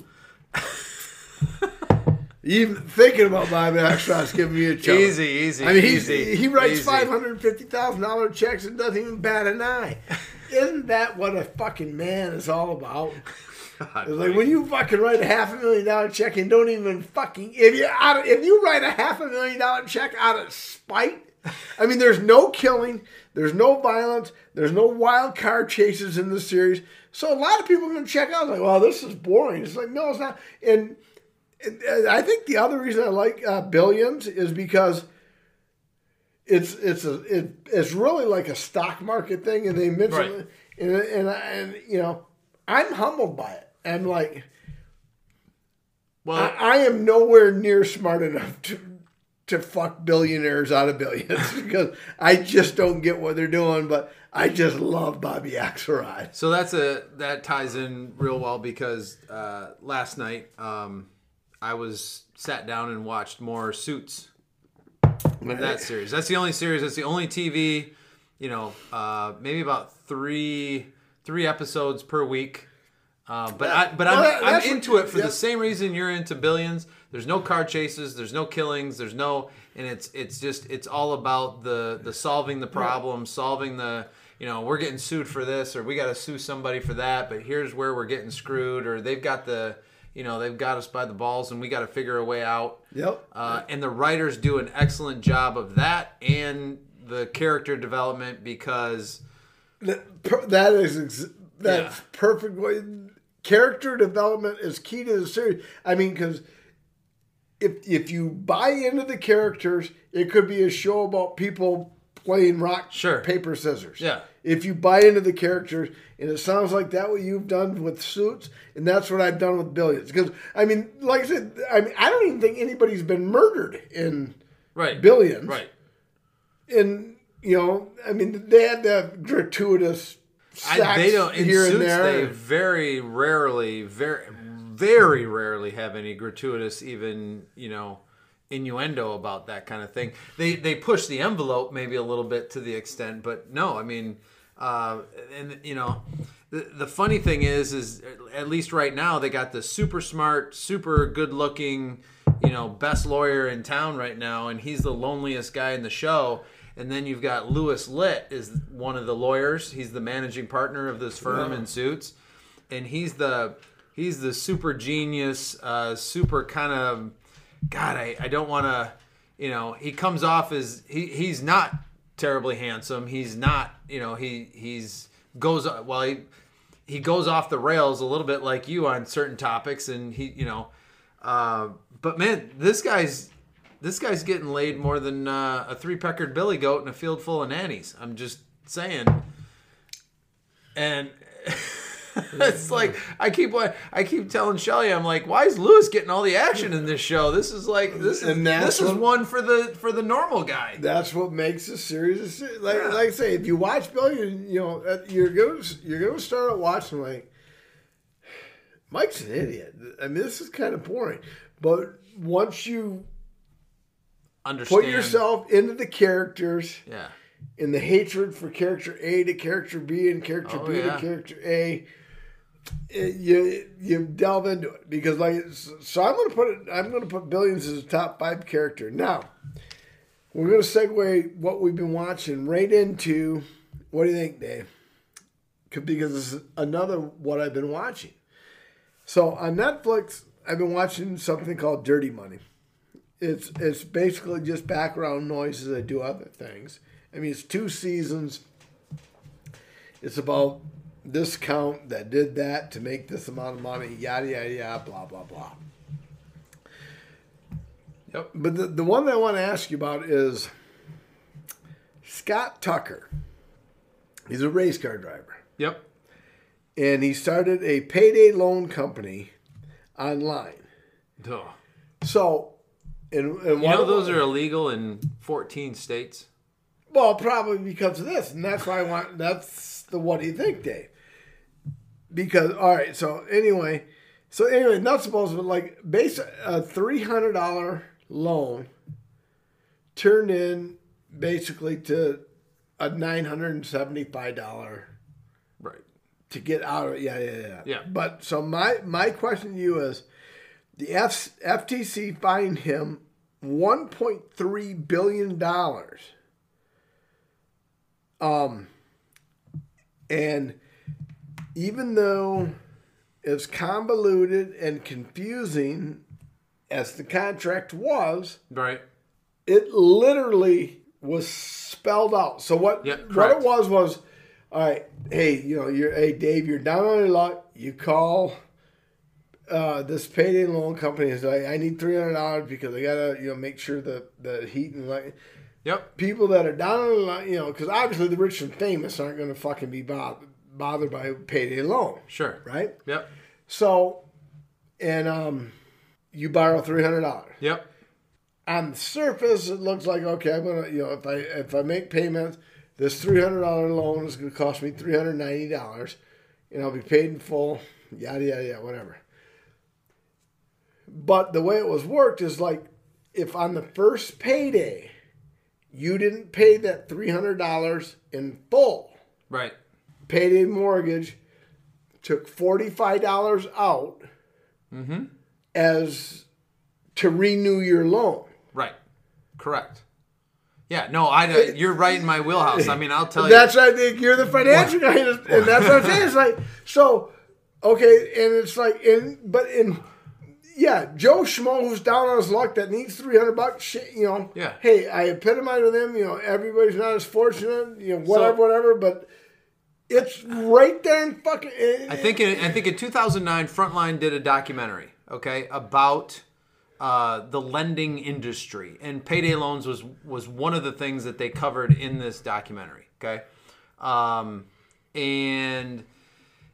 even thinking about Bobby Axelrod's giving me a challenge. Easy, easy. I mean, easy, he writes five hundred fifty thousand dollar checks and doesn't even bat an eye. Isn't that what a fucking man is all about? God, It's like when you fucking write a half a million dollar check and don't even fucking if you out of, if you write a half a million dollar check out of spite. I mean, there's no killing, there's no violence, there's no wild card chases in the series. So a lot of people are going to check out like, well, this is boring. It's like, no, it's not. And, and, I think the other reason I like uh, Billions is because it's it's a it, it's really like a stock market thing, and they mention Right. it, and and, and you know, I'm humbled by it. I'm like, well, I, I am nowhere near smart enough to to fuck billionaires out of billions because I just don't get what they're doing. But I just love Bobby Axelrod. So that's a that ties in real well because uh, last night um, I was sat down and watched more Suits. That series. That's the only series. That's the only TV. You know, uh, maybe about three three episodes per week. Uh, but I but I'm, Well, I'm into it for yeah. the same reason you're into Billions. There's no car chases. There's no killings. There's no and it's it's just it's all about the the solving the problem, solving the you know we're getting sued for this or we got to sue somebody for that. But here's where we're getting screwed or they've got the you know they've got us by the balls and we got to figure a way out. Yep. Uh, and the writers do an excellent job of that and the character development because that is ex- that's Yeah. perfect way. Character development is key to the series. I mean, because if if you buy into the characters, it could be a show about people playing rock, Sure. paper, scissors. Yeah. If you buy into the characters, and it sounds like that what you've done with Suits, and that's what I've done with Billions. Because I mean, like I said, I mean, I don't even think anybody's been murdered in right Billions. right in you know, I mean, they had the gratuitous I, they don't in here suits and there. they very rarely very very rarely have any gratuitous even you know innuendo about that kind of thing. They they push the envelope maybe a little bit to the extent but no i mean uh and you know the, the funny thing is is at least right now they got the super smart super good looking you know best lawyer in town right now and he's the loneliest guy in the show. And then you've got Louis Litt is one of the lawyers. He's the managing partner of this firm in suits, and he's the he's the super genius, uh, super kind of God. I, I don't want to, you know. He comes off as he he's not terribly handsome. He's not, you know. He he's goes well. He he goes off the rails a little bit like you on certain topics, and he you know. Uh, but man, this guy's this guy's getting laid more than uh, a three peckered billy goat in a field full of nannies. I'm just saying. And it's like I keep I keep telling Shelly, I'm like, why is Louis getting all the action in this show? This is like this is this is one for the for the normal guy. That's what makes a series. Like, Yeah. like I say, if you watch Bill, you, know uh, you're gonna you're gonna start out watching like Mike's an idiot. I mean, this is kind of boring, but once you Understand? put yourself into the characters Yeah. and the hatred for character A to character B and character Oh, B yeah. to character A, it, you you delve into it because like so I'm gonna put it I'm gonna put Billions as a top five character now. We're gonna segue what we've been watching right into what do you think, Dave? Because is another what I've been watching. So on Netflix, I've been watching something called Dirty Money. It's it's basically just background noises I do other things. I mean, it's two seasons. It's about this count that did that to make this amount of money, yada yada yada, blah blah blah. Yep. But the, the one that I want to ask you about is Scott Tucker. He's a race car driver. Yep. And he started a payday loan company online. Duh. So, and, and You one know of those are illegal in 14 states. Well, probably because of this, and that's why I want. That's the what do you think, Dave? Because all right, so anyway, so anyway, not supposed to like base a three hundred dollar loan turned in basically to a nine hundred and seventy five dollar Right. to get out of it. Yeah, yeah, yeah. Yeah. But so my my question to you is, the F, FTC fined him one point three billion dollars. Um, and even though it's convoluted and confusing as the contract was, Right. it literally was spelled out. So what Yeah, what it was was, all right, hey, you know, you're hey Dave, you're down on your luck. You call uh, this payday loan company is like, I need three hundred dollars because I gotta you know make sure that the heat and light. Yep. People that are down on the line, you know, because obviously the rich and famous aren't going to fucking be bothered bothered by payday loan, Sure. right? Yep. So, and um, you borrow three hundred dollars Yep. on the surface, it looks like okay. I'm gonna, you know, if I if I make payments, this three hundred dollar loan is gonna cost me three hundred ninety dollars, and I'll be paid in full. Yada yada yada, whatever. But the way it was worked is like, if on the first payday, you didn't pay that three hundred dollars in full, Right. Payday mortgage took forty five dollars out mm-hmm. as to renew your loan. Right. Correct. Yeah. No, I. You're right in my wheelhouse. I mean, I'll tell That's you. what I think you're the financial guy, and that's what I'm saying. It's like so, okay, and it's like in, but in, yeah, Joe Schmo who's down on his luck that needs three hundred bucks. You know. Yeah. Hey, I epitomize with him. You know, everybody's not as fortunate. You know, whatever, So- whatever. But it's right there in fucking. I think in, I think in 2009, Frontline did a documentary, okay, about uh, the lending industry, and payday loans was was one of the things that they covered in this documentary, okay, um, and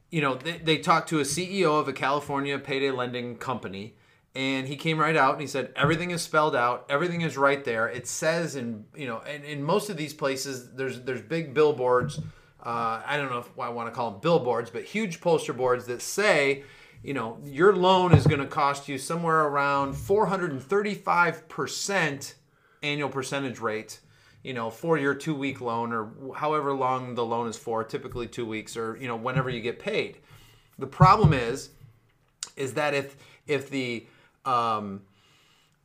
you know they, they talked to a CEO of a California payday lending company. And he came right out and he said everything is spelled out, everything is right there. It says in you know, and in most of these places, there's there's big billboards. Uh, I don't know if I want to call them billboards, but huge poster boards that say, you know, your loan is going to cost you somewhere around 435 percent annual percentage rate. You know, for your two week loan or however long the loan is for, typically two weeks or you know whenever you get paid. The problem is, is that if if the um,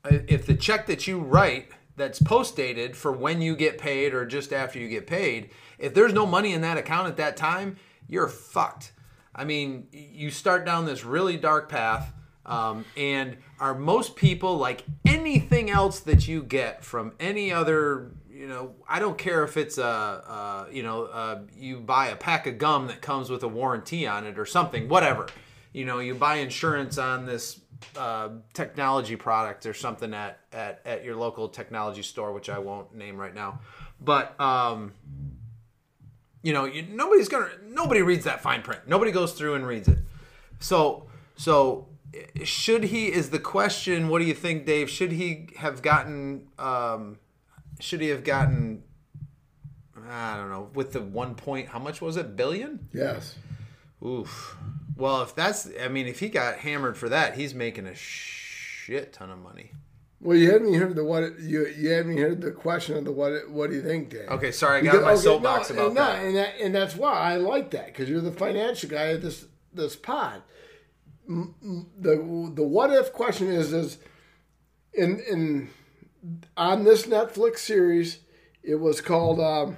if the check that you write that's post dated for when you get paid or just after you get paid, if there's no money in that account at that time, you're fucked. I mean, you start down this really dark path. Um, and are most people like anything else that you get from any other you know i don't care if it's a, a you know uh you buy a pack of gum that comes with a warranty on it or something whatever you know you buy insurance on this uh, technology product or something at, at at your local technology store which i won't name right now but um you know you, nobody's gonna nobody reads that fine print. Nobody goes through and reads it. So so should he is the question what do you think dave should he have gotten um should he have gotten i don't know with the one point how much was it billion? Yes. oof. Well if that's i mean if he got hammered for that he's making a shit ton of money Well, you haven't heard the what you you haven't heard the question of the what what do you think, Dave? okay sorry i got Because- my okay, soapbox no, about and no, that and that and that's why I like that because you're the financial guy of this this pod. The the what if question is is in in on this Netflix series, it was called um,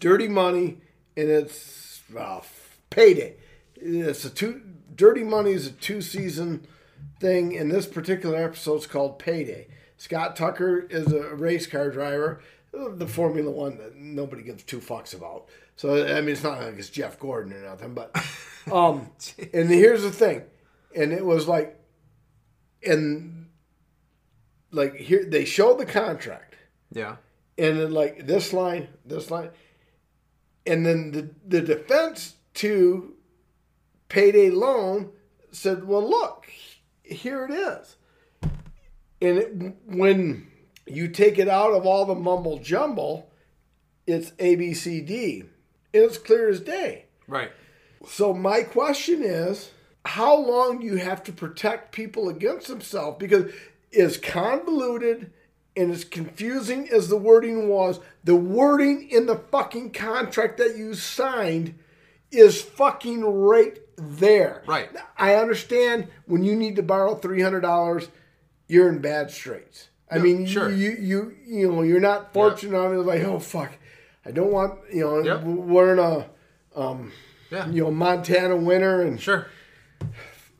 Dirty Money, and it's uh, Payday. It's a two Dirty Money is a two season thing, in this particular episode is called Payday. Scott Tucker is a race car driver, the Formula One that nobody gives two fucks about. So I mean, it's not like it's Jeff Gordon or nothing, but um, and here's the thing, and it was like, and like here they showed the contract, yeah and then like this line, this line, and then the the defense to payday loan said, "Well, look, here it is." And it, when you take it out of all the mumble jumble, it's A B C D, and it's clear as day. right So my question is, how long do you have to protect people against themselves? Because as convoluted and as confusing as the wording was, the wording in the fucking contract that you signed is fucking right there. Right. I understand when you need to borrow three hundred dollars, you're in bad straits. I Yeah, mean, sure. you you you know you're not fortunate. I mean, like oh fuck, I don't want you know Yep. we're in a um, yeah you know Montana winter, and sure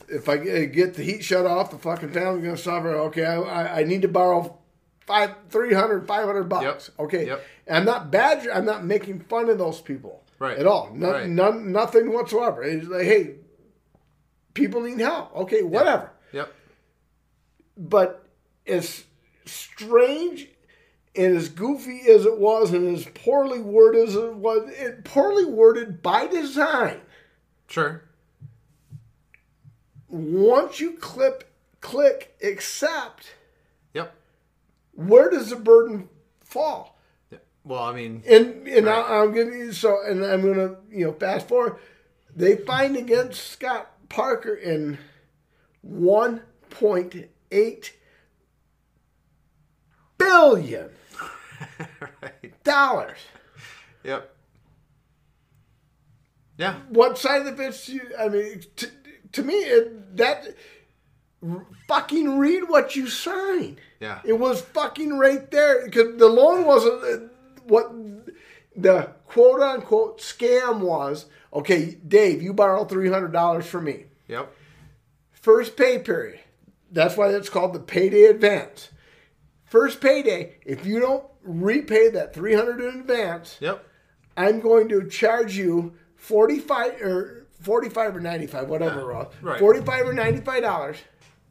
if I get the heat shut off, the fucking family's gonna suffer. Okay, I, I, I need to borrow five, 300, 500 bucks. Yep. Okay, Yep. and I'm not bad. I'm not making fun of those people Right. at all. No, Right. none, nothing whatsoever. It's like, hey, people need help. Okay, whatever. yep But as strange and as goofy as it was, and as poorly worded as it was, it poorly worded by design. sure once you clip click accept yep where does the burden fall. Well i mean and and Right. I, i'm giving you so and i'm gonna you know fast forward. They find against scott parker in 1.8 billion right dollars. Yep. Yeah. What side of the fence do you i mean to, to me it, that fucking read what you signed. Yeah. It was fucking right there because the loan wasn't what the quote unquote scam was. Okay, Dave, you borrow three hundred dollars from me. yep First pay period. That's why it's called the payday advance. First payday. If you don't repay that three hundred in advance, yep I'm going to charge you forty five or forty five or ninety five, whatever it was. right. Forty five or ninety five dollars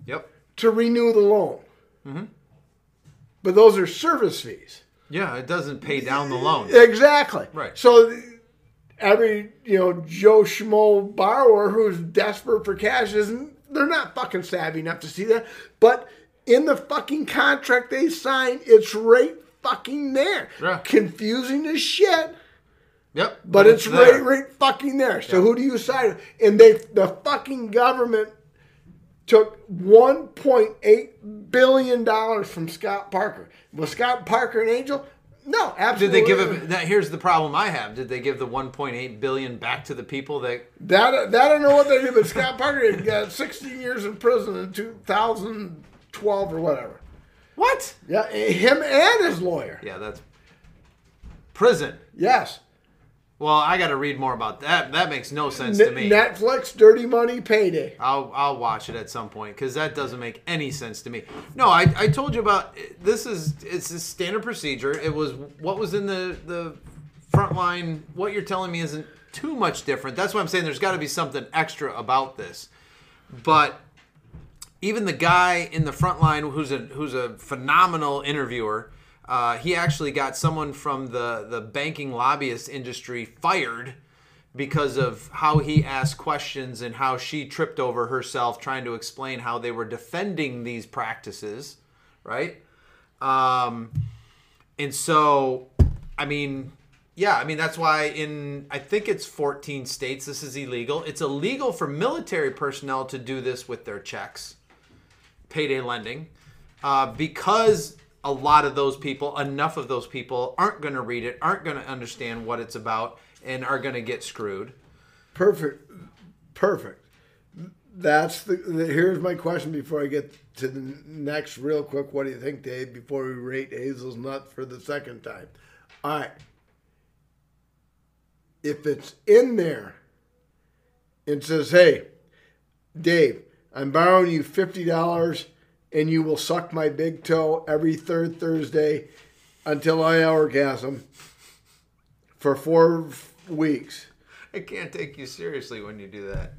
yep to renew the loan. Hmm. But those are service fees. Yeah it doesn't pay down the loan Exactly. Right. So every you know Joe Schmo borrower who's desperate for cash isn't they're not fucking savvy enough to see that. But in the fucking contract they signed, it's right fucking there. Yeah. Confusing as shit, yep but it's, there. right right fucking there. So who do you side with? And they the fucking government took 1.8 billion dollars from Scott Parker. Was Scott Parker an angel? No, absolutely. Did they give him? That, here's the problem I have. Did they give the 1.8 billion back to the people that? That that I don't know what they did, but Scott Parker got 16 years in prison in 2012 or whatever. What? Yeah, eh, him and his lawyer. Yeah, that's prison. Yes. Well, I got to read more about that. That makes no sense N- to me. Netflix, Dirty Money, Payday. I'll I'll watch it at some point because that doesn't make any sense to me. No, I, I told you about this is it's a standard procedure. It was what was in the the Frontline. What you're telling me isn't too much different. That's why I'm saying there's got to be something extra about this. But even the guy in the Frontline who's a who's a phenomenal interviewer. Uh, he actually got someone from the, the banking lobbyist industry fired because of how he asked questions and how she tripped over herself trying to explain how they were defending these practices, right? Um, and so, I mean, yeah, I mean that's why in I think it's 14 states this is illegal. It's illegal for military personnel to do this with their checks, payday lending, uh, because a lot of those people, enough of those people, aren't going to read it, aren't going to understand what it's about, and are going to get screwed. Perfect. Perfect. That's the, the. Here's my question before I get to the next, real quick. What do you think, Dave? Before we rate Hazel's nut for the second time. All right. If it's in there, it says, "Hey, Dave, I'm borrowing you fifty dollars." And you will suck my big toe every third Thursday until I orgasm for four weeks. I can't take you seriously when you do that.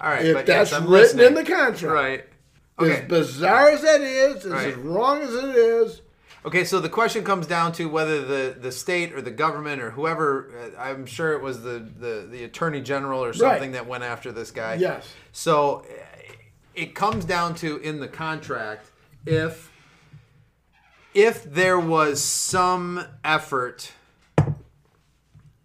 All right, if but that's yes, I'm written listening. in the contract, right? Okay. As bizarre as that is, as Right. wrong as it is, Okay, so the question comes down to whether the, the state or the government or whoever, uh, I'm sure it was the, the, the attorney general or something that went after this guy. yes, So it comes down to in the contract if if there was some effort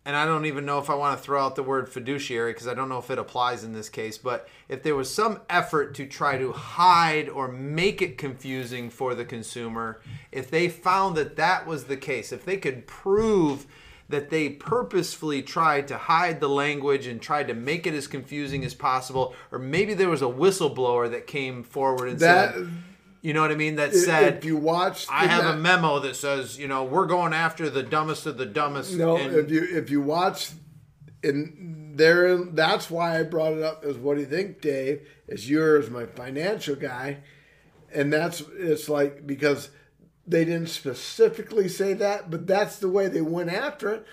and I don't even know if I want to throw out the word fiduciary because I don't know if it applies in this case, but if there was some effort to try to hide or make it confusing for the consumer, if they found that that was the case, if they could prove that they purposefully tried to hide the language and tried to make it as confusing as possible, or maybe there was a whistleblower that came forward and that said, you know what I mean, that said, if you watch, I have net- a memo that says, you know, we're going after the dumbest of the dumbest. No, and- if you if you watch, and there, that's why I brought it up. Is what do you think, Dave? As you're my financial guy, and that's it's like because they didn't specifically say that, but that's the way they went after it.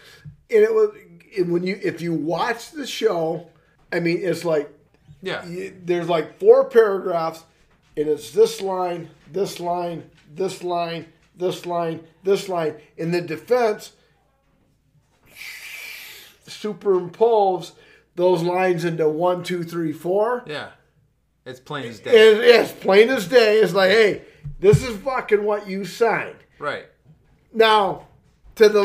And it was and when you if you watch the show, I mean, it's like yeah, you- there's like four paragraphs, and it's this line, this line, this line, this line, this line. In the defense, superimpose those lines into one, two, three, four. yeah, it's plain as day. And it's plain as day. It's like, hey, this is fucking what you signed. right. Now, to the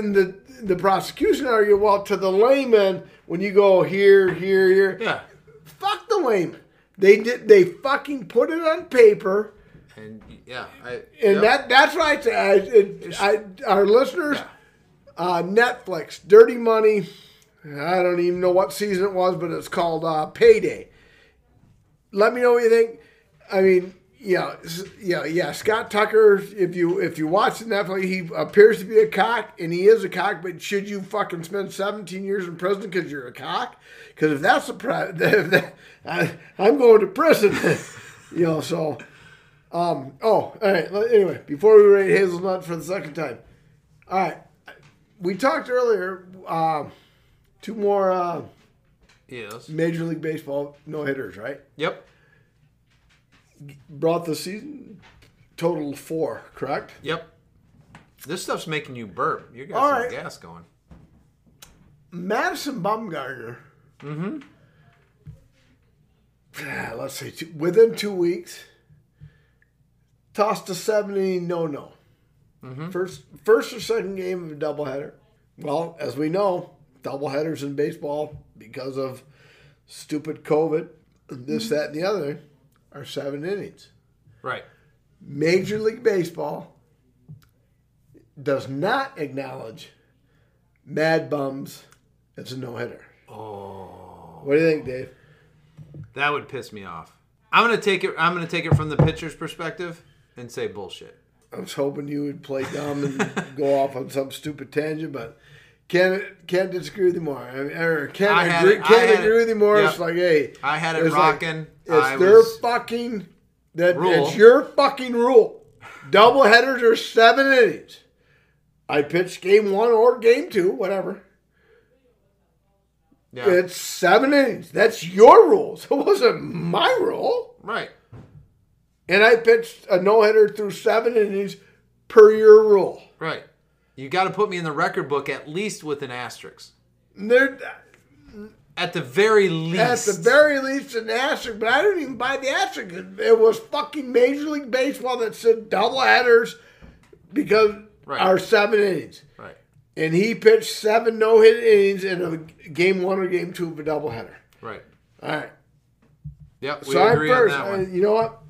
in the the prosecution argue, well, to the layman, when you go here, here, here, Yeah, fuck the layman. They did. They fucking put it on paper, and yeah, I, and yep. that that's right. I, it, I, our listeners, Yeah. uh, Netflix, Dirty Money. I don't even know what season it was, but it's called uh, Payday. Let me know what you think. I mean, yeah, yeah, yeah. Scott Tucker. If you if you watch the Netflix, he appears to be a cock, and he is a cock. But should you fucking spend 17 years in prison because you're a cock? Because if that's the pri- if that, I, I'm going to prison. you know, so. Um. Oh, all right. Anyway, before we rate Hazelnut for the second time, all right. We talked earlier. Uh, two more uh, yes, Major League Baseball no hitters, right? yep, Brought the season total four, correct? yep. This stuff's making you burp. You got All some right. gas going. Madison Bumgarner. Mm-hmm. Ah, let's say two, within two weeks, tossed a seventy no no. Mm-hmm. First, first or second game of a doubleheader. Well, as we know, doubleheaders in baseball because of stupid COVID, this, mm-hmm. that, and the other, are seven innings. Right. Major League Baseball does not acknowledge Mad Bums as a no hitter. Oh, What do you think, Dave? that would piss me off. I'm gonna take it. I'm gonna take it from the pitcher's perspective. and say bullshit. I was hoping you would play dumb and go off on some stupid tangent, but can't can't disagree with you more. I mean, or can't I agree, it- can't agree it. with you more. Yep. It's like, hey, I had it it's like- it's I their fucking that Rule. it's your fucking rule. Double headers are seven innings. I pitched game one or game two, whatever. Yeah. It's seven innings. That's your rules. It wasn't my rule. right. And I pitched a no hitter through seven innings per your rule. Right. You got to put me in the record book at least with an asterisk. They're, At the very least. at the very least an asterisk, but I didn't even buy the asterisk. It was fucking Major League Baseball that said double headers because Right. are seven innings. right. And he pitched seven no hit innings in a game one or game two of a doubleheader. Right. All right. Yep. We So I'm agree on first. that Uh, you know what?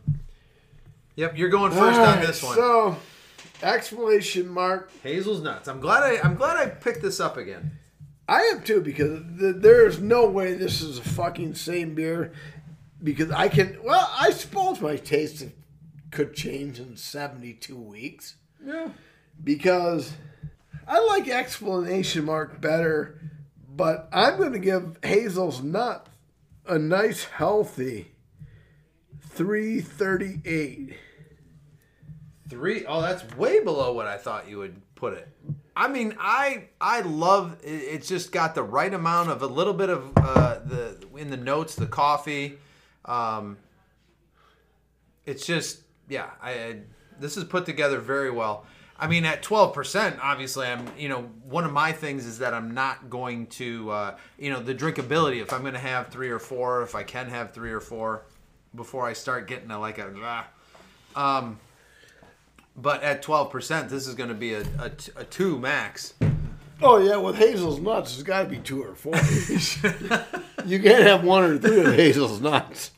Yep. You're going first All on right, this one. So, exclamation mark. Hazel's nuts. I'm glad I. I'm glad I picked this up again. I am too because th- there is no way this is a fucking same beer. Because I can, well, I suppose my taste could change in 72 weeks. Yeah. Because I like explanation mark better, but I'm going to give Hazel's Nut a nice, healthy 338. Three oh that's way below what I thought you would put it. I mean, I I love it, it's just got the right amount of a little bit of uh, the in the notes, the coffee. Um, it's just yeah, I, I this is put together very well. I mean, at twelve percent, obviously, I'm you know one of my things is that I'm not going to uh, you know the drinkability. If I'm going to have three or four, if I can have three or four, before I start getting to like a. ah. Um, but at 12%, this is going to be a a two max. Oh, yeah, with Hazel's Nuts, it's got to be two or four. you can't have one or three of Hazel's Nuts.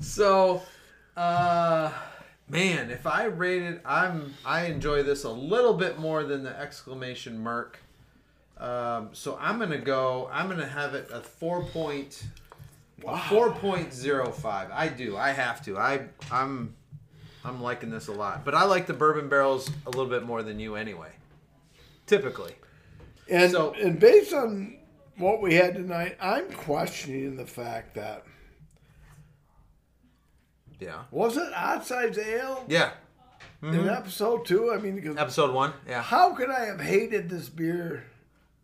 So, uh, man, if I rated, I'm I enjoy this a little bit more than the exclamation mark. Um, so I'm gonna go. I'm gonna have it a four point, four point zero five. I do. I have to. I I'm I'm liking this a lot. But I like the bourbon barrels a little bit more than you anyway. Typically. And So- and based on what we had tonight, I'm questioning the fact that Yeah. was it outside ale Yeah. in mm-hmm. episode two? I mean, because Episode one. Yeah. how could I have hated this beer?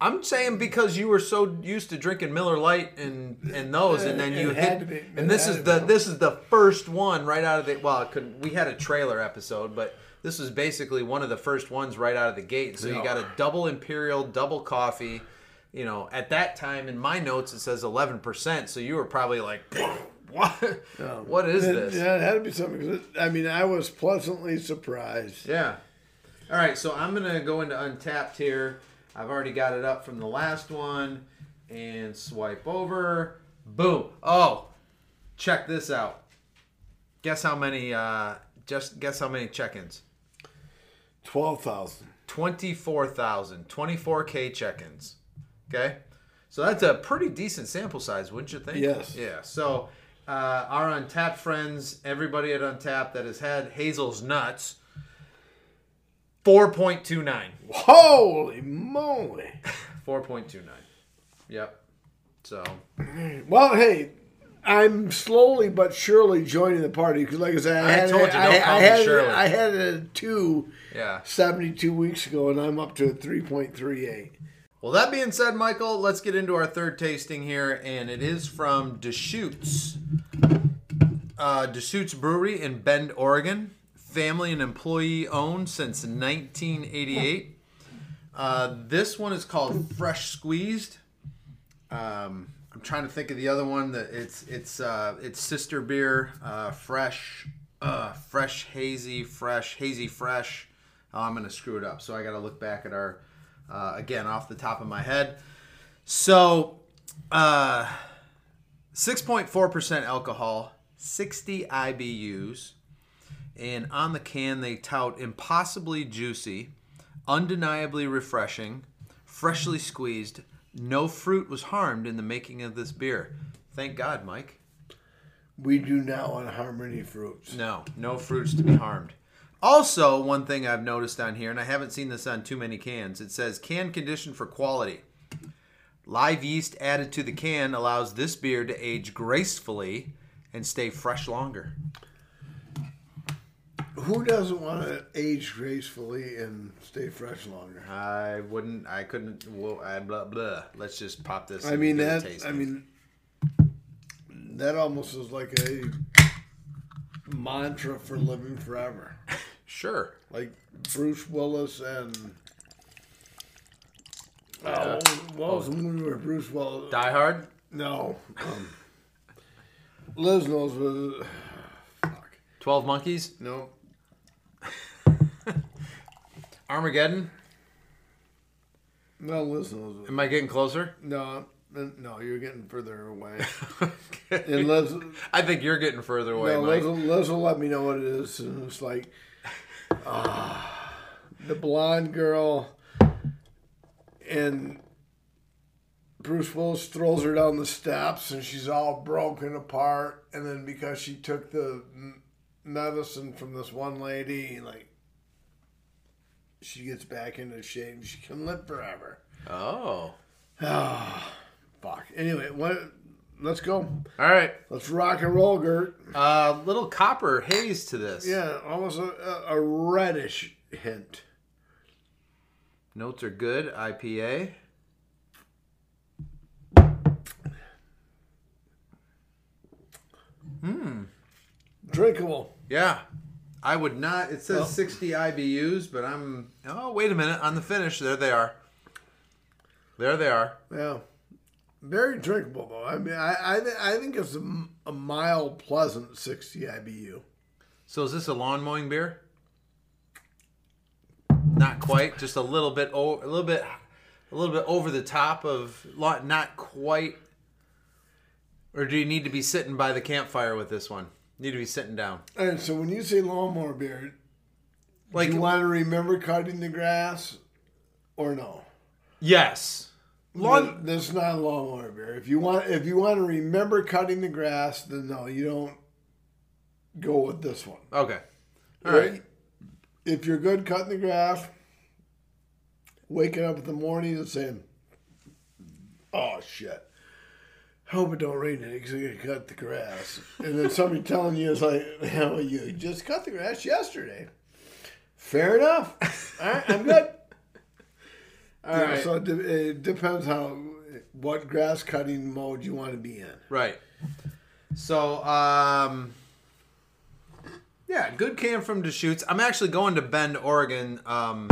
I'm saying because you were so used to drinking Miller Lite and and those, and then It you had hit, to be- and this is the this is the first one right out of the well, it could we had a trailer episode, but this was basically one of the first ones right out of the gate. So you got a double imperial, double coffee. You know, at that time in my notes it says 11 percent, so you were probably like, what? what is It- this? Yeah, it had to be something. I mean, I was pleasantly surprised. Yeah. All right, so I'm gonna go into Untappd here. I've already got it up from the last one, and swipe over. Boom. Oh, check this out. Guess how many? Uh, just guess how many check-ins? Twelve thousand. 24,000. 24k check-ins. Okay, so that's a pretty decent sample size, wouldn't you think? Yes. Yeah. So uh, our Untappd friends, everybody at Untappd that has had Hazel's nuts. 4.29. Holy moly! 4.29. Yep. So, Well, hey, I'm slowly but surely joining the party because, like I said, I, I had told it, you, I, don't I call had Shirley. I had at two yeah. 72 weeks ago, and I'm up to a 3.38. Well, that being said, Michael, let's get into our third tasting here, and it is from Deschutes. Uh, Deschutes Brewery in Bend, Oregon. Family and employee owned since 1988. Uh, this one is called Fresh Squeezed. Um, I'm trying to think of the other one that it's it's uh, it's sister beer, uh, fresh, uh, fresh hazy, fresh hazy fresh. Oh, I'm gonna screw it up, so I got to look back at our uh, again off the top of my head. So, uh, 6.4% alcohol, 60 IBUs, and on the can they tout impossibly juicy, undeniably refreshing, freshly squeezed. No fruit was harmed in the making of this beer. Thank God, Mike. We do not want to harm any fruits. No, no fruits to be harmed. Also, one thing I've noticed on here, and I haven't seen this on too many cans, it says can condition for quality. Live yeast added to the can allows this beer to age gracefully and stay fresh longer. Who doesn't want to age gracefully and stay fresh longer? I wouldn't, I couldn't, well, I, blah, blah. Let's just pop this. I mean that. I mean that almost is like a mantra for living forever. sure. Like Bruce Willis and. Oh, what was the movie where Bruce Willis? Die Hard? No. Um, Liz knows what. Fuck. 12 Monkeys? No. Armageddon? No, Liz. Am I getting closer? No, no, you're getting further away. Okay. And I think you're getting further away, no. Liz, will- Liz will let me know what it is. And it's like, ah, the blonde girl, and Bruce Willis throws her down the steps, and she's all broken apart. And then because she took the medicine from this one lady, like, she gets back into shape. And she can live forever. Oh. Ah, fuck. Anyway, what? Let's go. All right. Let's rock and roll, Gert. Uh, little copper haze to this. Yeah, almost a, a reddish hint. Notes are good. IPA. Hmm. Drinkable. Yeah. I would not. It says Well- 60 IBUs, but I'm. Oh, wait a minute. On the finish, there they are. There they are. Yeah. Very drinkable, though. I mean, I I, th- I think it's a, m- a mild, pleasant 60 IBU. So is this a lawn mowing beer? Not quite. Just a little bit. O- a little bit. A little bit over the top of. Not quite. Or do you need to be sitting by the campfire with this one? Need to be sitting down. All right, so when you say lawnmower beard, Like do you want to remember cutting the grass or no? yes. Lawn. Th- That's not a lawnmower beer. If you want, if you want to remember cutting the grass, then no, you don't go with this one. Okay. All right. If you're good cutting the grass, waking up in the morning and saying, "Oh shit, hope it don't rain today because I gotta cut the grass," and then somebody telling you is like, "Hell, you just cut the grass yesterday." Fair enough. All right, I'm good. All Yeah, right. So it, de- it depends how what grass cutting mode you want to be in. Right. So, um, yeah, good can from Deschutes. I'm actually going to Bend, Oregon. Um,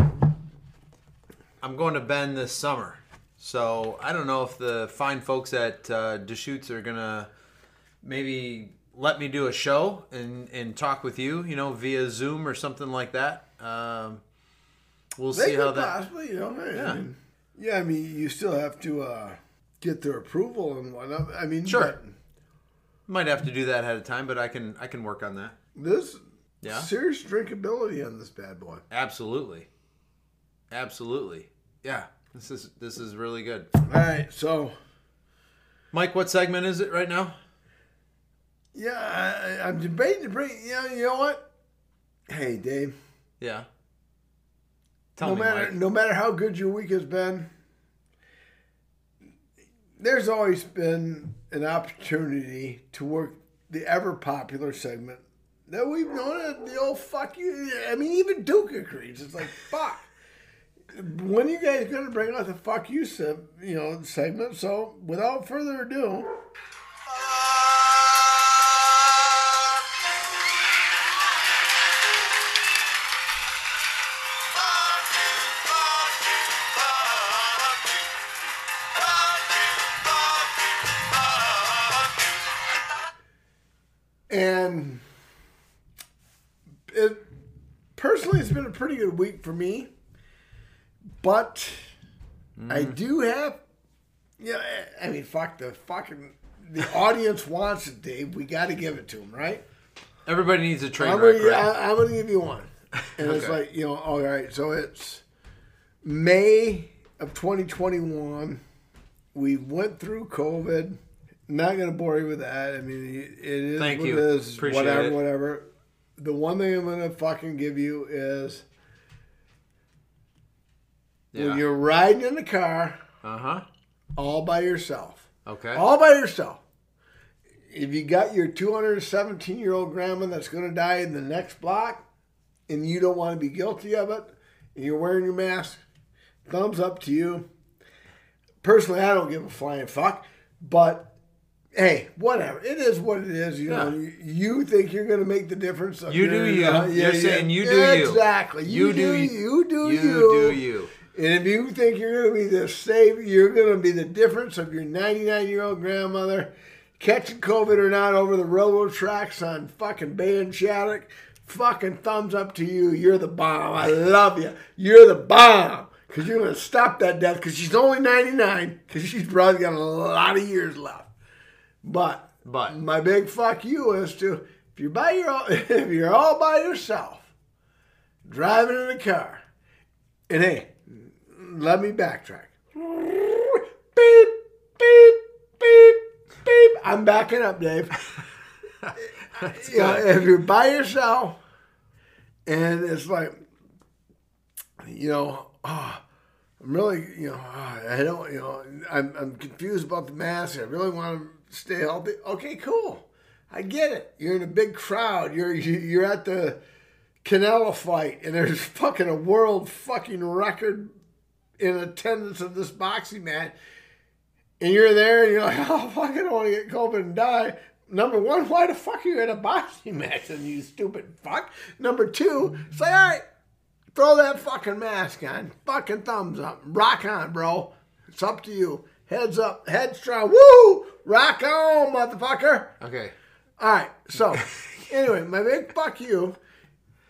I'm going to Bend this summer. So I don't know if the fine folks at uh, Deschutes are gonna maybe let me do a show and and talk with you, you know, via Zoom or something like that. Um, we'll They see how that. possibly, you know. I Yeah. mean, yeah, I mean, you still have to uh, get their approval and whatnot. I mean, Sure. but Might have to do that ahead of time, but I can I can work on that. This Yeah. serious drinkability on this bad boy. Absolutely. Absolutely. Yeah. This is this is really good. All right, so Mike, what segment is it right now? yeah, I, I'm debating to bring. Yeah, you know what? Hey, Dave. Yeah. Tell no me, matter Mike. no matter how good your week has been, there's always been an opportunity to work the ever popular segment that we've known as the old fuck you. I mean, even Duke agrees. It's like fuck. When you guys gonna bring out the fuck you se- you know segment? So without further ado, and it personally it's been a pretty good week for me but i mm. do have yeah i mean fuck the fucking the audience wants it dave we got to give it to them right Everybody needs a train I'm gonna, right? I, I'm gonna give you one and it's like you know all right so it's may of 2021 we went through covid not gonna bore you with that. I mean, it is Thank what you. it is. Appreciate whatever, it. whatever. The one thing I'm gonna fucking give you is Yeah. when you're riding in the car Uh huh. all by yourself, Okay. all by yourself. If you got your 217 year old grandma that's gonna die in the next block, and you don't want to be guilty of it, and you're wearing your mask, thumbs up to you. Personally, I don't give a flying fuck, but hey, whatever. It is what it is. You know, Yeah. you, you think you're going to make the difference. You do you. uh, You're saying you do you. Exactly. You, You do, do you. you. do you you. do you. And if you think you're going to be the save, you're going to be the difference of your 99 year old grandmother catching COVID or not over the railroad tracks on fucking Bay and Shattuck. Fucking thumbs up to you. You're the bomb. I love you. You're the bomb. Because you're going to stop that death because she's only 99 because she's probably got a lot of years left. But But my big fuck you is to if you're by your own, if you're all by yourself, driving in a car, and hey, let me backtrack. Beep, beep, beep, beep. I'm backing up, Dave. You know, if you're by yourself, and it's like, you know, oh, I'm really, you know, oh, I don't, you know, I'm, I'm confused about the mask. I really want to stay healthy. Okay, cool. I get it. You're in a big crowd. You're you- you're at the Canelo fight, and there's fucking a world fucking record in attendance of this boxing match. And you're there, and you're like, oh, fuck, I don't want to get COVID and die. Number one, why the fuck are you in a boxing match, and you stupid fuck? Number two, say, all right, Throw that fucking mask on. Fucking thumbs up. Rock on, bro. It's up to you. Heads up. Head strong. Woo! Rock on, motherfucker. okay. All right. So, anyway, my big fuck you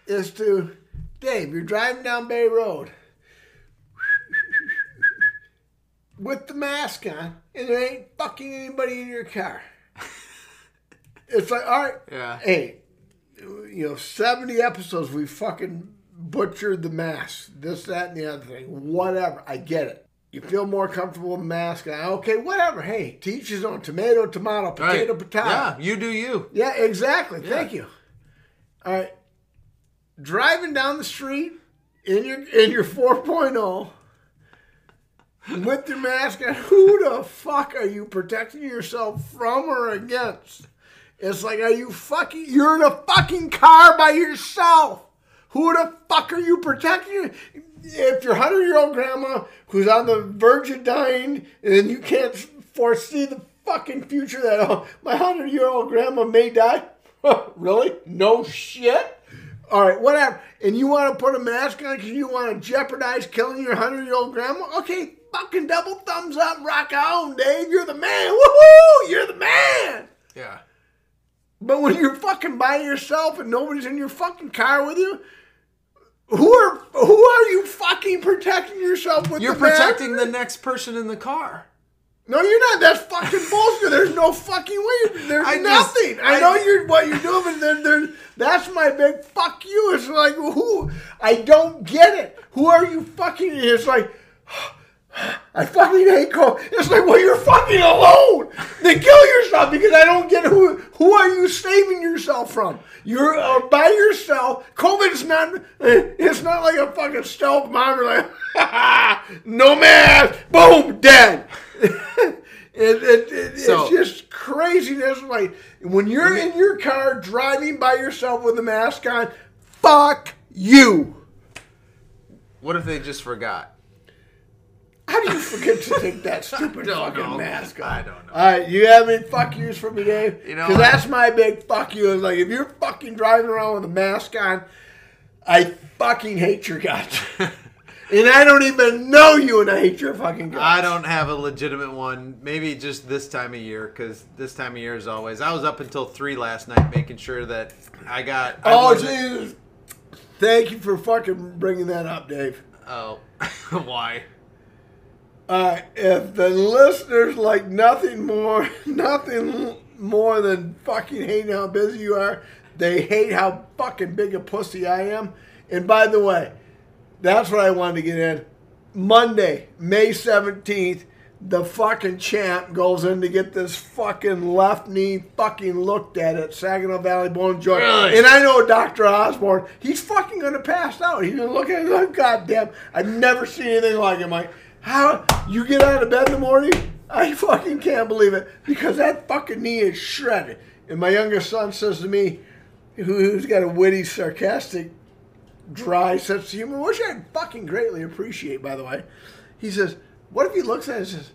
is to Dave. You're driving down Bay Road with the mask on, and there ain't fucking anybody in your car. It's like, all right, Yeah. hey, you know, 70 episodes we fucking butchered the mask, this, that, and the other thing. Whatever. I get it. You feel more comfortable with mask. and Okay, whatever. Hey, teach his own. Tomato, tomato, potato, Right. potato. Yeah. You do you. Yeah, exactly. Thank you. All right. Driving down the street in your in your 4.0 with your mask on, who the fuck are you protecting yourself from or against? It's like, are you fucking, you're in a fucking car by yourself. Who the fuck are you protecting? If your 100 year old grandma who's on the verge of dying and you can't foresee the fucking future that, oh, my 100 year old grandma may die. really? No shit? All right, whatever. And you want to put a mask on because you want to jeopardize killing your 100 year old grandma? Okay, fucking double thumbs up, rock on, Dave. You're the man. Woohoo! You're the man. Yeah. But when you're fucking by yourself and nobody's in your fucking car with you, who are who are you fucking protecting yourself with? You're the mask? protecting the next person in the car. No, you're not. That's fucking bullshit. There's no fucking way. There's I just- nothing. I, I- know you're what you're doing, but there, that's my big fuck you. It's like who? I don't get it. Who are you fucking? It's like. I fucking hate COVID. It's like, well, you're fucking alone. Then kill yourself because I don't get who. Who are you saving yourself from? You're uh, by yourself. COVID's not. It's not like a fucking stealth. You're like, no mask. Boom, dead. it, it, So- it's just craziness. Like when you're in your car driving by yourself with a mask on, fuck you. What if they just forgot? How do you forget to take that stupid fucking know. mask off? I don't know. All right, you have any fuck yous for me, Dave? You know, because that's my big fuck you. Is like if you're fucking driving around with a mask on, I fucking hate your guts. And I don't even know you, and I hate your fucking guts. I don't have a legitimate one. Maybe just this time of year, because this time of year is always. I was up until three last night making sure that I got. I oh wasn't- Jesus! Thank you for fucking bringing that up, Dave. Oh, why? Uh, if the listeners like nothing more, nothing more than fucking hating how busy you are, they hate how fucking big a pussy I am. And by the way, that's what I wanted to get in. Monday, May 17th, the fucking champ goes in to get this fucking left knee fucking looked at at Saginaw Valley Bone Joint. Really? And I know Dr. Osborne, he's fucking gonna pass out. He's gonna look at it like, God I've never seen anything like it, Mike. How you get out of bed in the morning? I fucking can't believe it. Because that fucking knee is shredded. And my youngest son says to me, who's got a witty, sarcastic dry sense of humor, which I fucking greatly appreciate, by the way. He says, What if he looks at it and says,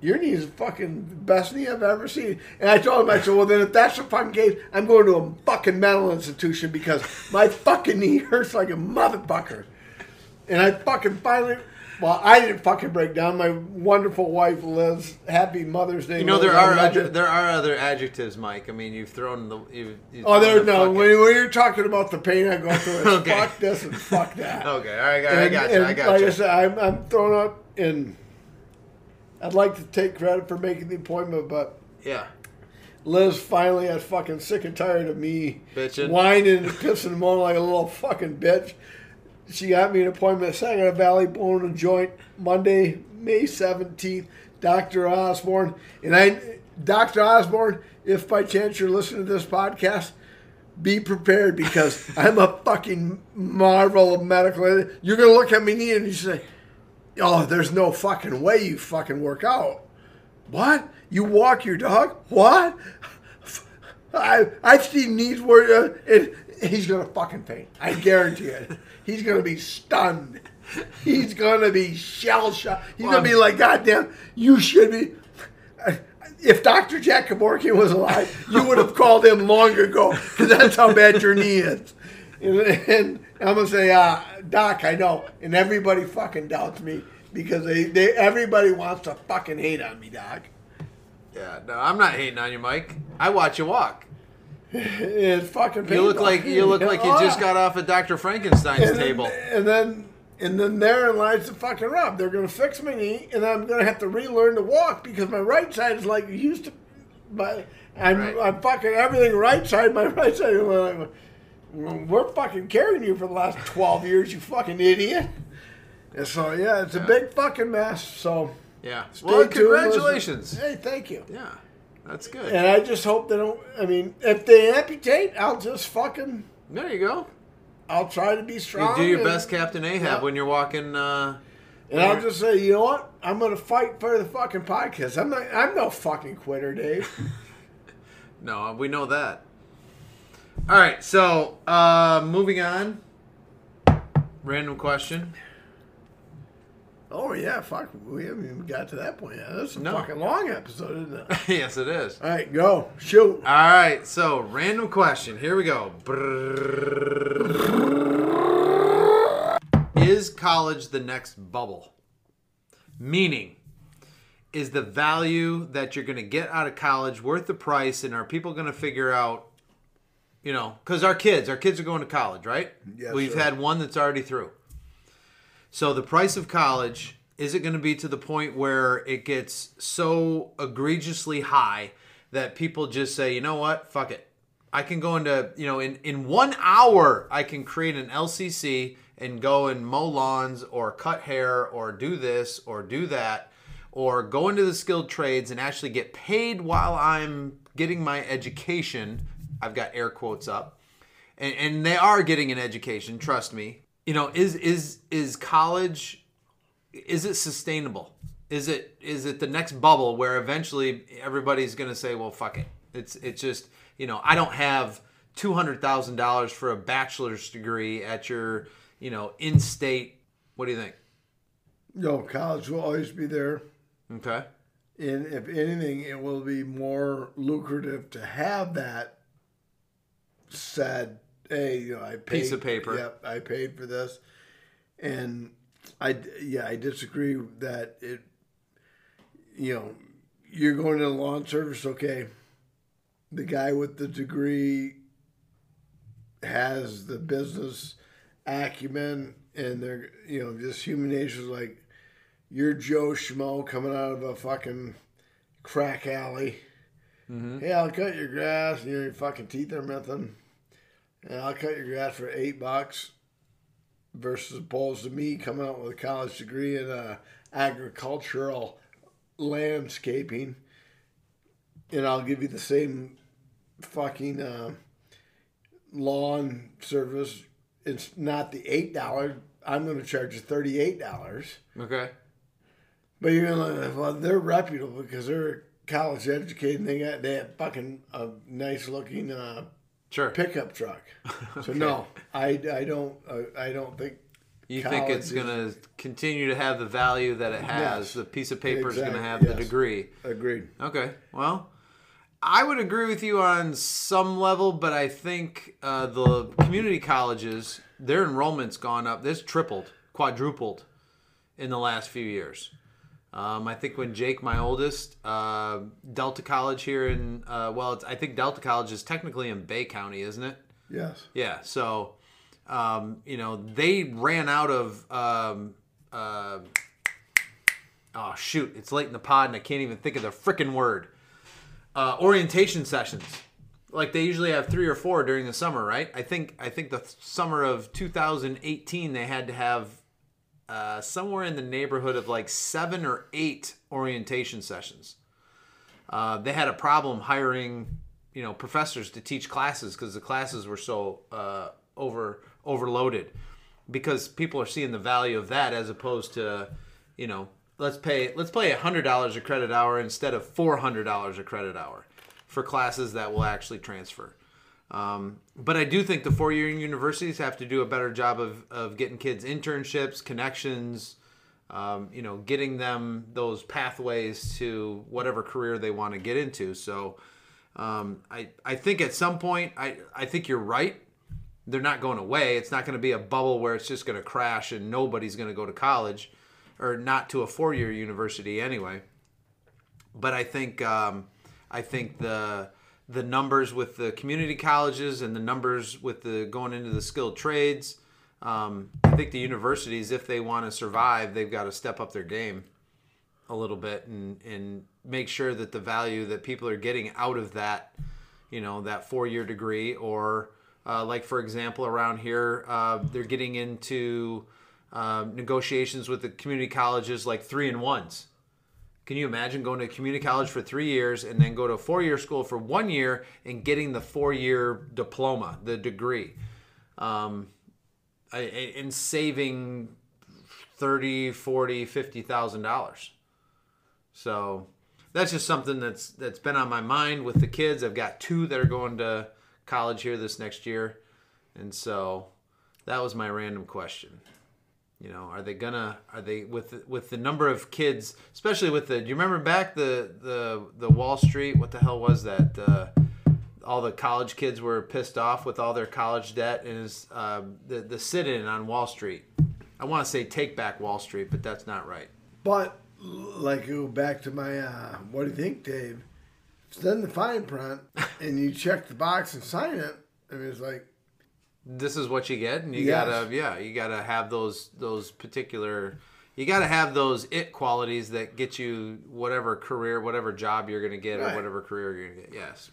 Your knee is the fucking best knee I've ever seen? And I told him, I said, Well, then if that's the fucking case, I'm going to a fucking mental institution because my fucking knee hurts like a motherfucker. And I fucking finally. Well, I didn't fucking break down. My wonderful wife, Liz, happy Mother's Day. You know there are adju- there are other adjectives, Mike. I mean, you've thrown the. You've, you've Oh, there the no. When, when you're talking about the pain I go through, it's Okay. fuck this and fuck that. Okay, all right, right, I And- got you. I got like you. I said, I'm, I'm thrown up, and I'd like to take credit for making the appointment, but yeah, Liz finally got fucking sick and tired of me Bitching. whining and pissing and moaning like a little fucking bitch. She got me an appointment I got a Valley Bone and Joint Monday, May 17th. Dr. Osborne. And I, Dr. Osborne, if by chance you're listening to this podcast, be prepared because I'm a fucking marvel of medical. You're going to look at me and you say, oh, there's no fucking way you fucking work out. What? You walk your dog? What? I I've seen knees where uh, he's gonna fucking faint. I guarantee it. He's gonna be stunned. He's gonna be shell shocked. He's gonna be like, God damn, you should be. If Dr. Jack Kevorkian was alive, you would have called him long ago because that's how bad your knee is. And, and I'm gonna say, uh, Doc, I know, and everybody fucking doubts me because they, they everybody wants to fucking hate on me, Doc. yeah. No, I'm not hating on you, Mike. I watch you walk. It's fucking. You look like you look like you just got off of Dr. Frankenstein's and table. Then, and then and then therein lies the fucking rub. They're gonna fix my knee, and I'm gonna have to relearn to walk because my right side is like used to. My I'm Right. I'm fucking everything right side. My right side. like, We're fucking carrying you for the last twelve years, you fucking idiot. And so yeah, it's a big fucking mess. So Yeah. stay Well, tuned, congratulations. listen. Hey, thank you. Yeah, that's good. And I just hope they don't. I mean, if they amputate, I'll just fucking. There you go. I'll try to be You strong. do your and- best, Captain Ahab, Yeah. when you're walking. Uh, And I'll just say, you know what? I'm gonna fight for the fucking podcast. I'm not. I'm no fucking quitter, Dave. no, we know that. All right, so uh, moving on. Random question. Oh yeah, fuck. We haven't even got to that point yet. That's a No. fucking long episode, isn't it? yes, it is. All right, go shoot. All right, so random question. Here we go. Is college the next bubble? Meaning, is the value that you're going to get out of college worth the price, and are people going to figure out, you know, because our kids, our kids are going to college, right? Yes, We've sir. had one that's already through. So the price of college is it going to be to the point where it gets so egregiously high that people just say, you know what, fuck it. I can go into, you know, in, in one hour, I can create an LCC and go and mow lawns or cut hair or do this or do that or go into the skilled trades and actually get paid while I'm getting my education. I've got air quotes up and, and they are getting an education trust me you know is is is college is it sustainable? Is it is it the next bubble where eventually everybody's going to say well fuck it. It's it's just you know i don't have $200000 for a bachelor's degree at your you know in-state what do you think? No, college will always be there, okay. And if anything, it will be more lucrative to have that said. Hey, you know, I paid, Piece of paper. Yep, I paid for this, and I yeah, I disagree that it. You know, you're going to the lawn service, okay. The guy with the degree has the business acumen and they're you know just human nature is like you're Joe Schmo coming out of a fucking crack alley. Mm-hmm. Hey, I'll cut your grass. You know your fucking teeth are missing, and I'll cut your grass for eight bucks. Versus opposed to me coming out with a college degree in a agricultural landscaping, and I'll give you the same fucking uh, lawn service. It's not the eight dollars. I'm going to charge you thirty eight dollars. Okay. But you're gonna well, they're reputable because they're college educated. And they got they have fucking a nice looking uh, Sure. pickup truck. So no, I, I don't uh, I don't think You think it's going to continue to have the value that it has? Yes. The piece of paper is going to Exactly, have the degree. agreed. Okay. Well, I would agree with you on some level, but I think uh, the community colleges, their enrollment's gone up. This tripled, quadrupled in the last few years. Um, I think when Jake, my oldest, uh, Delta College here in, uh, well, it's, I think Delta College is technically in Bay County, isn't it? Yes. Yeah. So, um, you know, they ran out of. Um, uh, oh shoot! It's late in the pod, and I can't even think of the freaking word. Uh, orientation sessions. Like they usually have three or four during the summer, right? I think I think the th- summer of 2018 they had to have uh, somewhere in the neighborhood of like seven or eight orientation sessions. Uh, they had a problem hiring, you know, professors to teach classes because the classes were so uh, over overloaded. Because people are seeing the value of that as opposed to, you know, let's pay let's pay hundred dollars a credit hour instead of four hundred dollars a credit hour for classes that will actually transfer. Um, but I do think the four-year universities have to do a better job of, of getting kids internships, connections, um, you know, getting them those pathways to whatever career they want to get into. So um, I, I think at some point, I, I think you're right. They're not going away. It's not going to be a bubble where it's just going to crash and nobody's going to go to college or not to a four-year university anyway. But I think um, I think the the numbers with the community colleges and the numbers with the going into the skilled trades. Um, I think the universities, if they want to survive, they've got to step up their game a little bit and and make sure that the value that people are getting out of that, you know, that four year degree or uh, like for example around here, uh, they're getting into uh, negotiations with the community colleges like three and ones. Can you imagine going to community college for three years and then go to a four year school for one year and getting the four year diploma, the degree, um, and saving thirty, forty, fifty thousand dollars. So that's just something that's that's been on my mind with the kids. I've got two that are going to college here this next year, and so that was my random question. You know, are they gonna? Are they with with the number of kids, especially with the? Do you remember back the the the Wall Street? What the hell was that? Uh, all the college kids were pissed off with all their college debt, and is uh, the the sit-in on Wall Street. I want to say take back Wall Street, but that's not right. But like go back to my uh, what do you think, Dave? Send the fine print and you check the box and sign it. I mean, it's like this is what you get and you Yes. gotta yeah you gotta have those those particular you gotta have those it qualities that get you whatever career whatever job you're gonna get or whatever career you're gonna get yes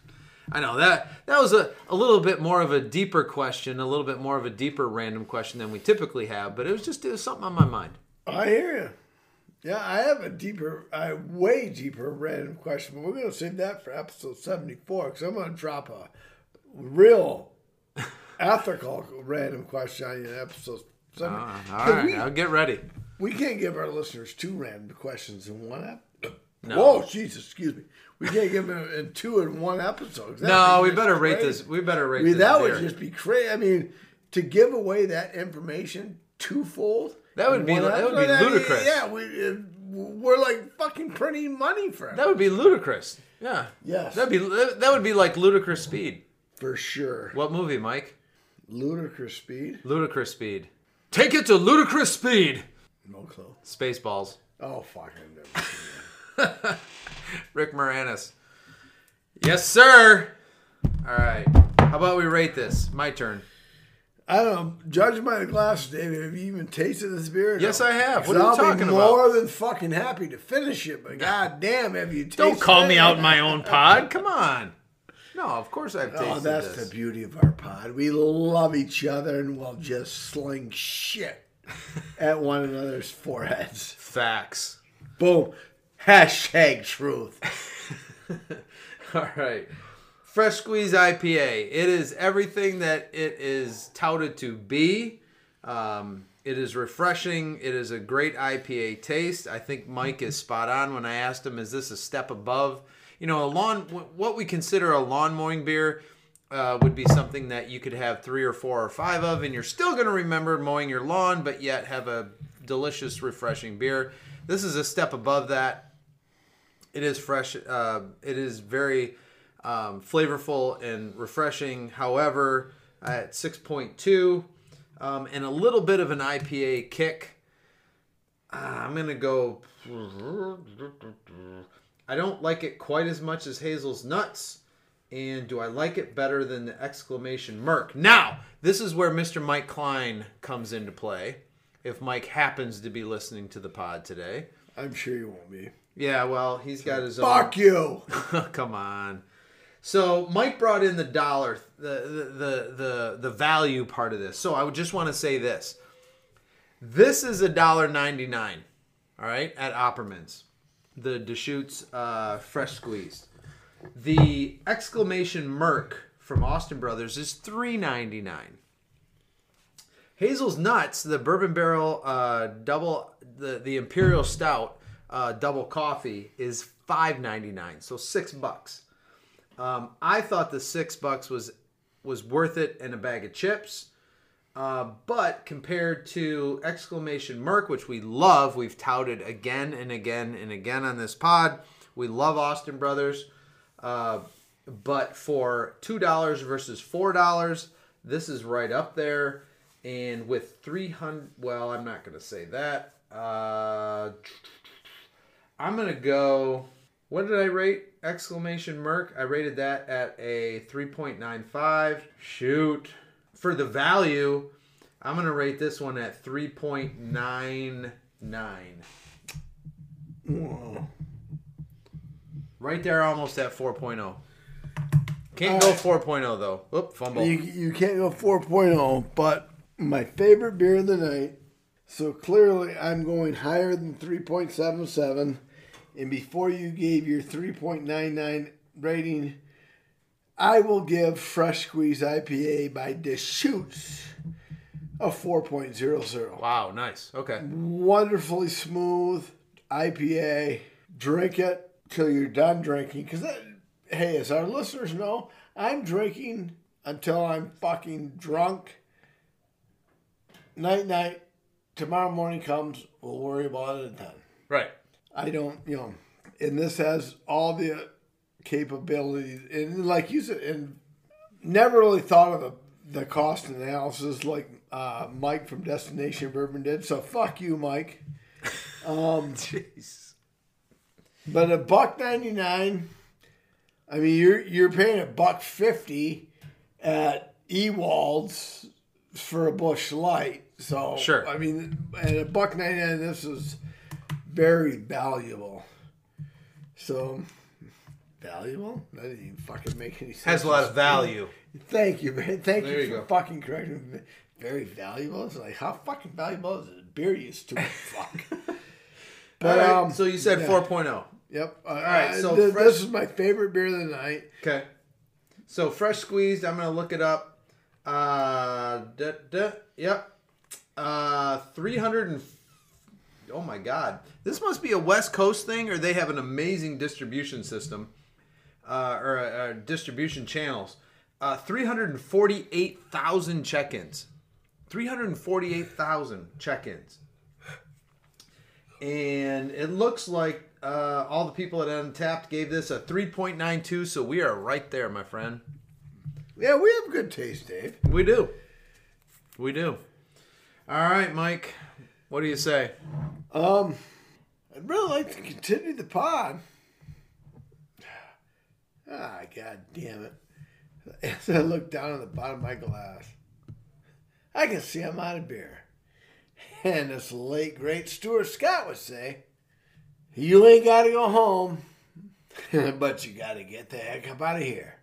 i know that that was a, a little bit more of a deeper question a little bit more of a deeper random question than we typically have but it was just it was something on my mind I hear you. Yeah, I have a deeper, I way deeper random question, but we're gonna save that for episode seventy four because I'm gonna drop a real ethical random question on in episode seventy. Uh, all right we, i'll get ready we can't give our listeners two random questions in one ep. No. Whoa, Jesus, excuse me. We can't give them in two in one episode. that'd no we better rate crazy. this we better rate I mean, this that beer. would just be crazy. I mean, to give away that information twofold. That would be- one that would be episode, I mean, ludicrous. yeah, we uh, we're like fucking printing money for it. that would be ludicrous yeah Yes. that'd be that would be like ludicrous speed for sure. what movie mike Ludicrous speed. Ludicrous speed. Take it to ludicrous speed. No clue. Spaceballs. Oh fuck! I've never seen Rick Moranis. Yes, sir. All right. How about we rate this? My turn. I don't know. Judging by the glasses, David, have you even tasted this beer? Yes, no? I have. What are you I'll talking be about? more than fucking happy to finish it, but goddamn, have you tasted Don't call it? me out in my own pod. Come on. No, of course I've tasted Oh, that's this. the beauty of our pod. We love each other and we'll just sling shit at one another's foreheads. Facts. Boom. Hashtag truth. All right. Fresh Squeeze IPA. It is everything that it is touted to be. Um, it is refreshing. It is a great IPA taste. I think Mike is spot on when I asked him, "Is this a step above?" You know, a lawn. What we consider a lawn mowing beer uh, would be something that you could have three or four or five of, and you're still going to remember mowing your lawn, but yet have a delicious, refreshing beer. This is a step above that. It is fresh. Uh, it is very um, flavorful and refreshing. However, at 6.2 um, and a little bit of an IPA kick, uh, I'm going to go. I don't like it quite as much as Hazel's Nuts. And do I like it better than the exclamation Merc? Now, this is where Mr. Mike Klein comes into play. If Mike happens to be listening to the pod today. I'm sure you won't be. Yeah, well, he's got his own. Fuck you. Come on. So Mike brought in the dollar, the, the the the the value part of this. So I would just want to say this: this is a dollar ninety nine, all right, at Opperman's, the Deschutes uh, fresh squeezed. The exclamation Merc from Austin Brothers is three ninety nine. Hazel's Nuts, the bourbon barrel uh, double, the the imperial stout uh, double coffee is five ninety nine, so six bucks. Um, I thought the six bucks was was worth it in a bag of chips. Uh, but compared to exclamation Merc, which we love, we've touted again and again and again on this pod. We love Austin Brothers. Uh, but for two dollars versus four dollars, this is right up there. And with three hundred, well, I'm not gonna say that. Uh, I'm gonna go. What did I rate? Exclamation Merc. I rated that at a 3.95. Shoot. For the value, I'm going to rate this one at 3.99. Whoa. Right there, almost at 4.0. Can't go 4.0 though. Oop, fumble. You, you can't go 4.0, but my favorite beer of the night. So clearly, I'm going higher than 3.77 and before you gave your 3.99 rating, I will give Fresh Squeeze IPA by Deschutes a 4.00. Wow, nice. Okay. Wonderfully smooth IPA. Drink it till you're done drinking. Because, hey, as our listeners know, I'm drinking until I'm fucking drunk. Night, night. Tomorrow morning comes, we'll worry about it then. Right. I don't, you know, and this has all the capabilities, and like you said, and never really thought of the, the cost analysis like uh, Mike from Destination Bourbon did. So fuck you, Mike. Um, Jeez. But a buck ninety nine. I mean, you're you're paying a buck fifty at Ewald's for a Busch Light. So sure. I mean, at a buck ninety nine, this is very valuable. So valuable? That didn't even fucking make any sense. Has a lot of value. Thank you, man. Thank there you, you for go. fucking correcting me. Very valuable. It's like how fucking valuable is it? Beer used to fuck. But right, um, so you said yeah. 4.0. Yep. Uh, All right. So th- fresh... this is my favorite beer of the night. Okay. So fresh squeezed. I'm gonna look it up. Uh, duh, duh, yep. Uh, 300 and. oh my god, this must be a West Coast thing, or they have an amazing distribution system, uh, or uh, distribution channels. Uh, Three hundred and forty-eight thousand check-ins. Three hundred and forty-eight thousand check-ins, and it looks like uh, all the people at Untappd gave this a three point nine two. So we are right there, my friend. Yeah, we have good taste, Dave. We do. We do. All right, Mike. What do you say? Um, I'd really like to continue the pod. Ah, god damn it. As I look down at the bottom of my glass, I can see I'm out of beer. And as the late, great Stuart Scott would say, you ain't got to go home, but you got to get the heck up out of here.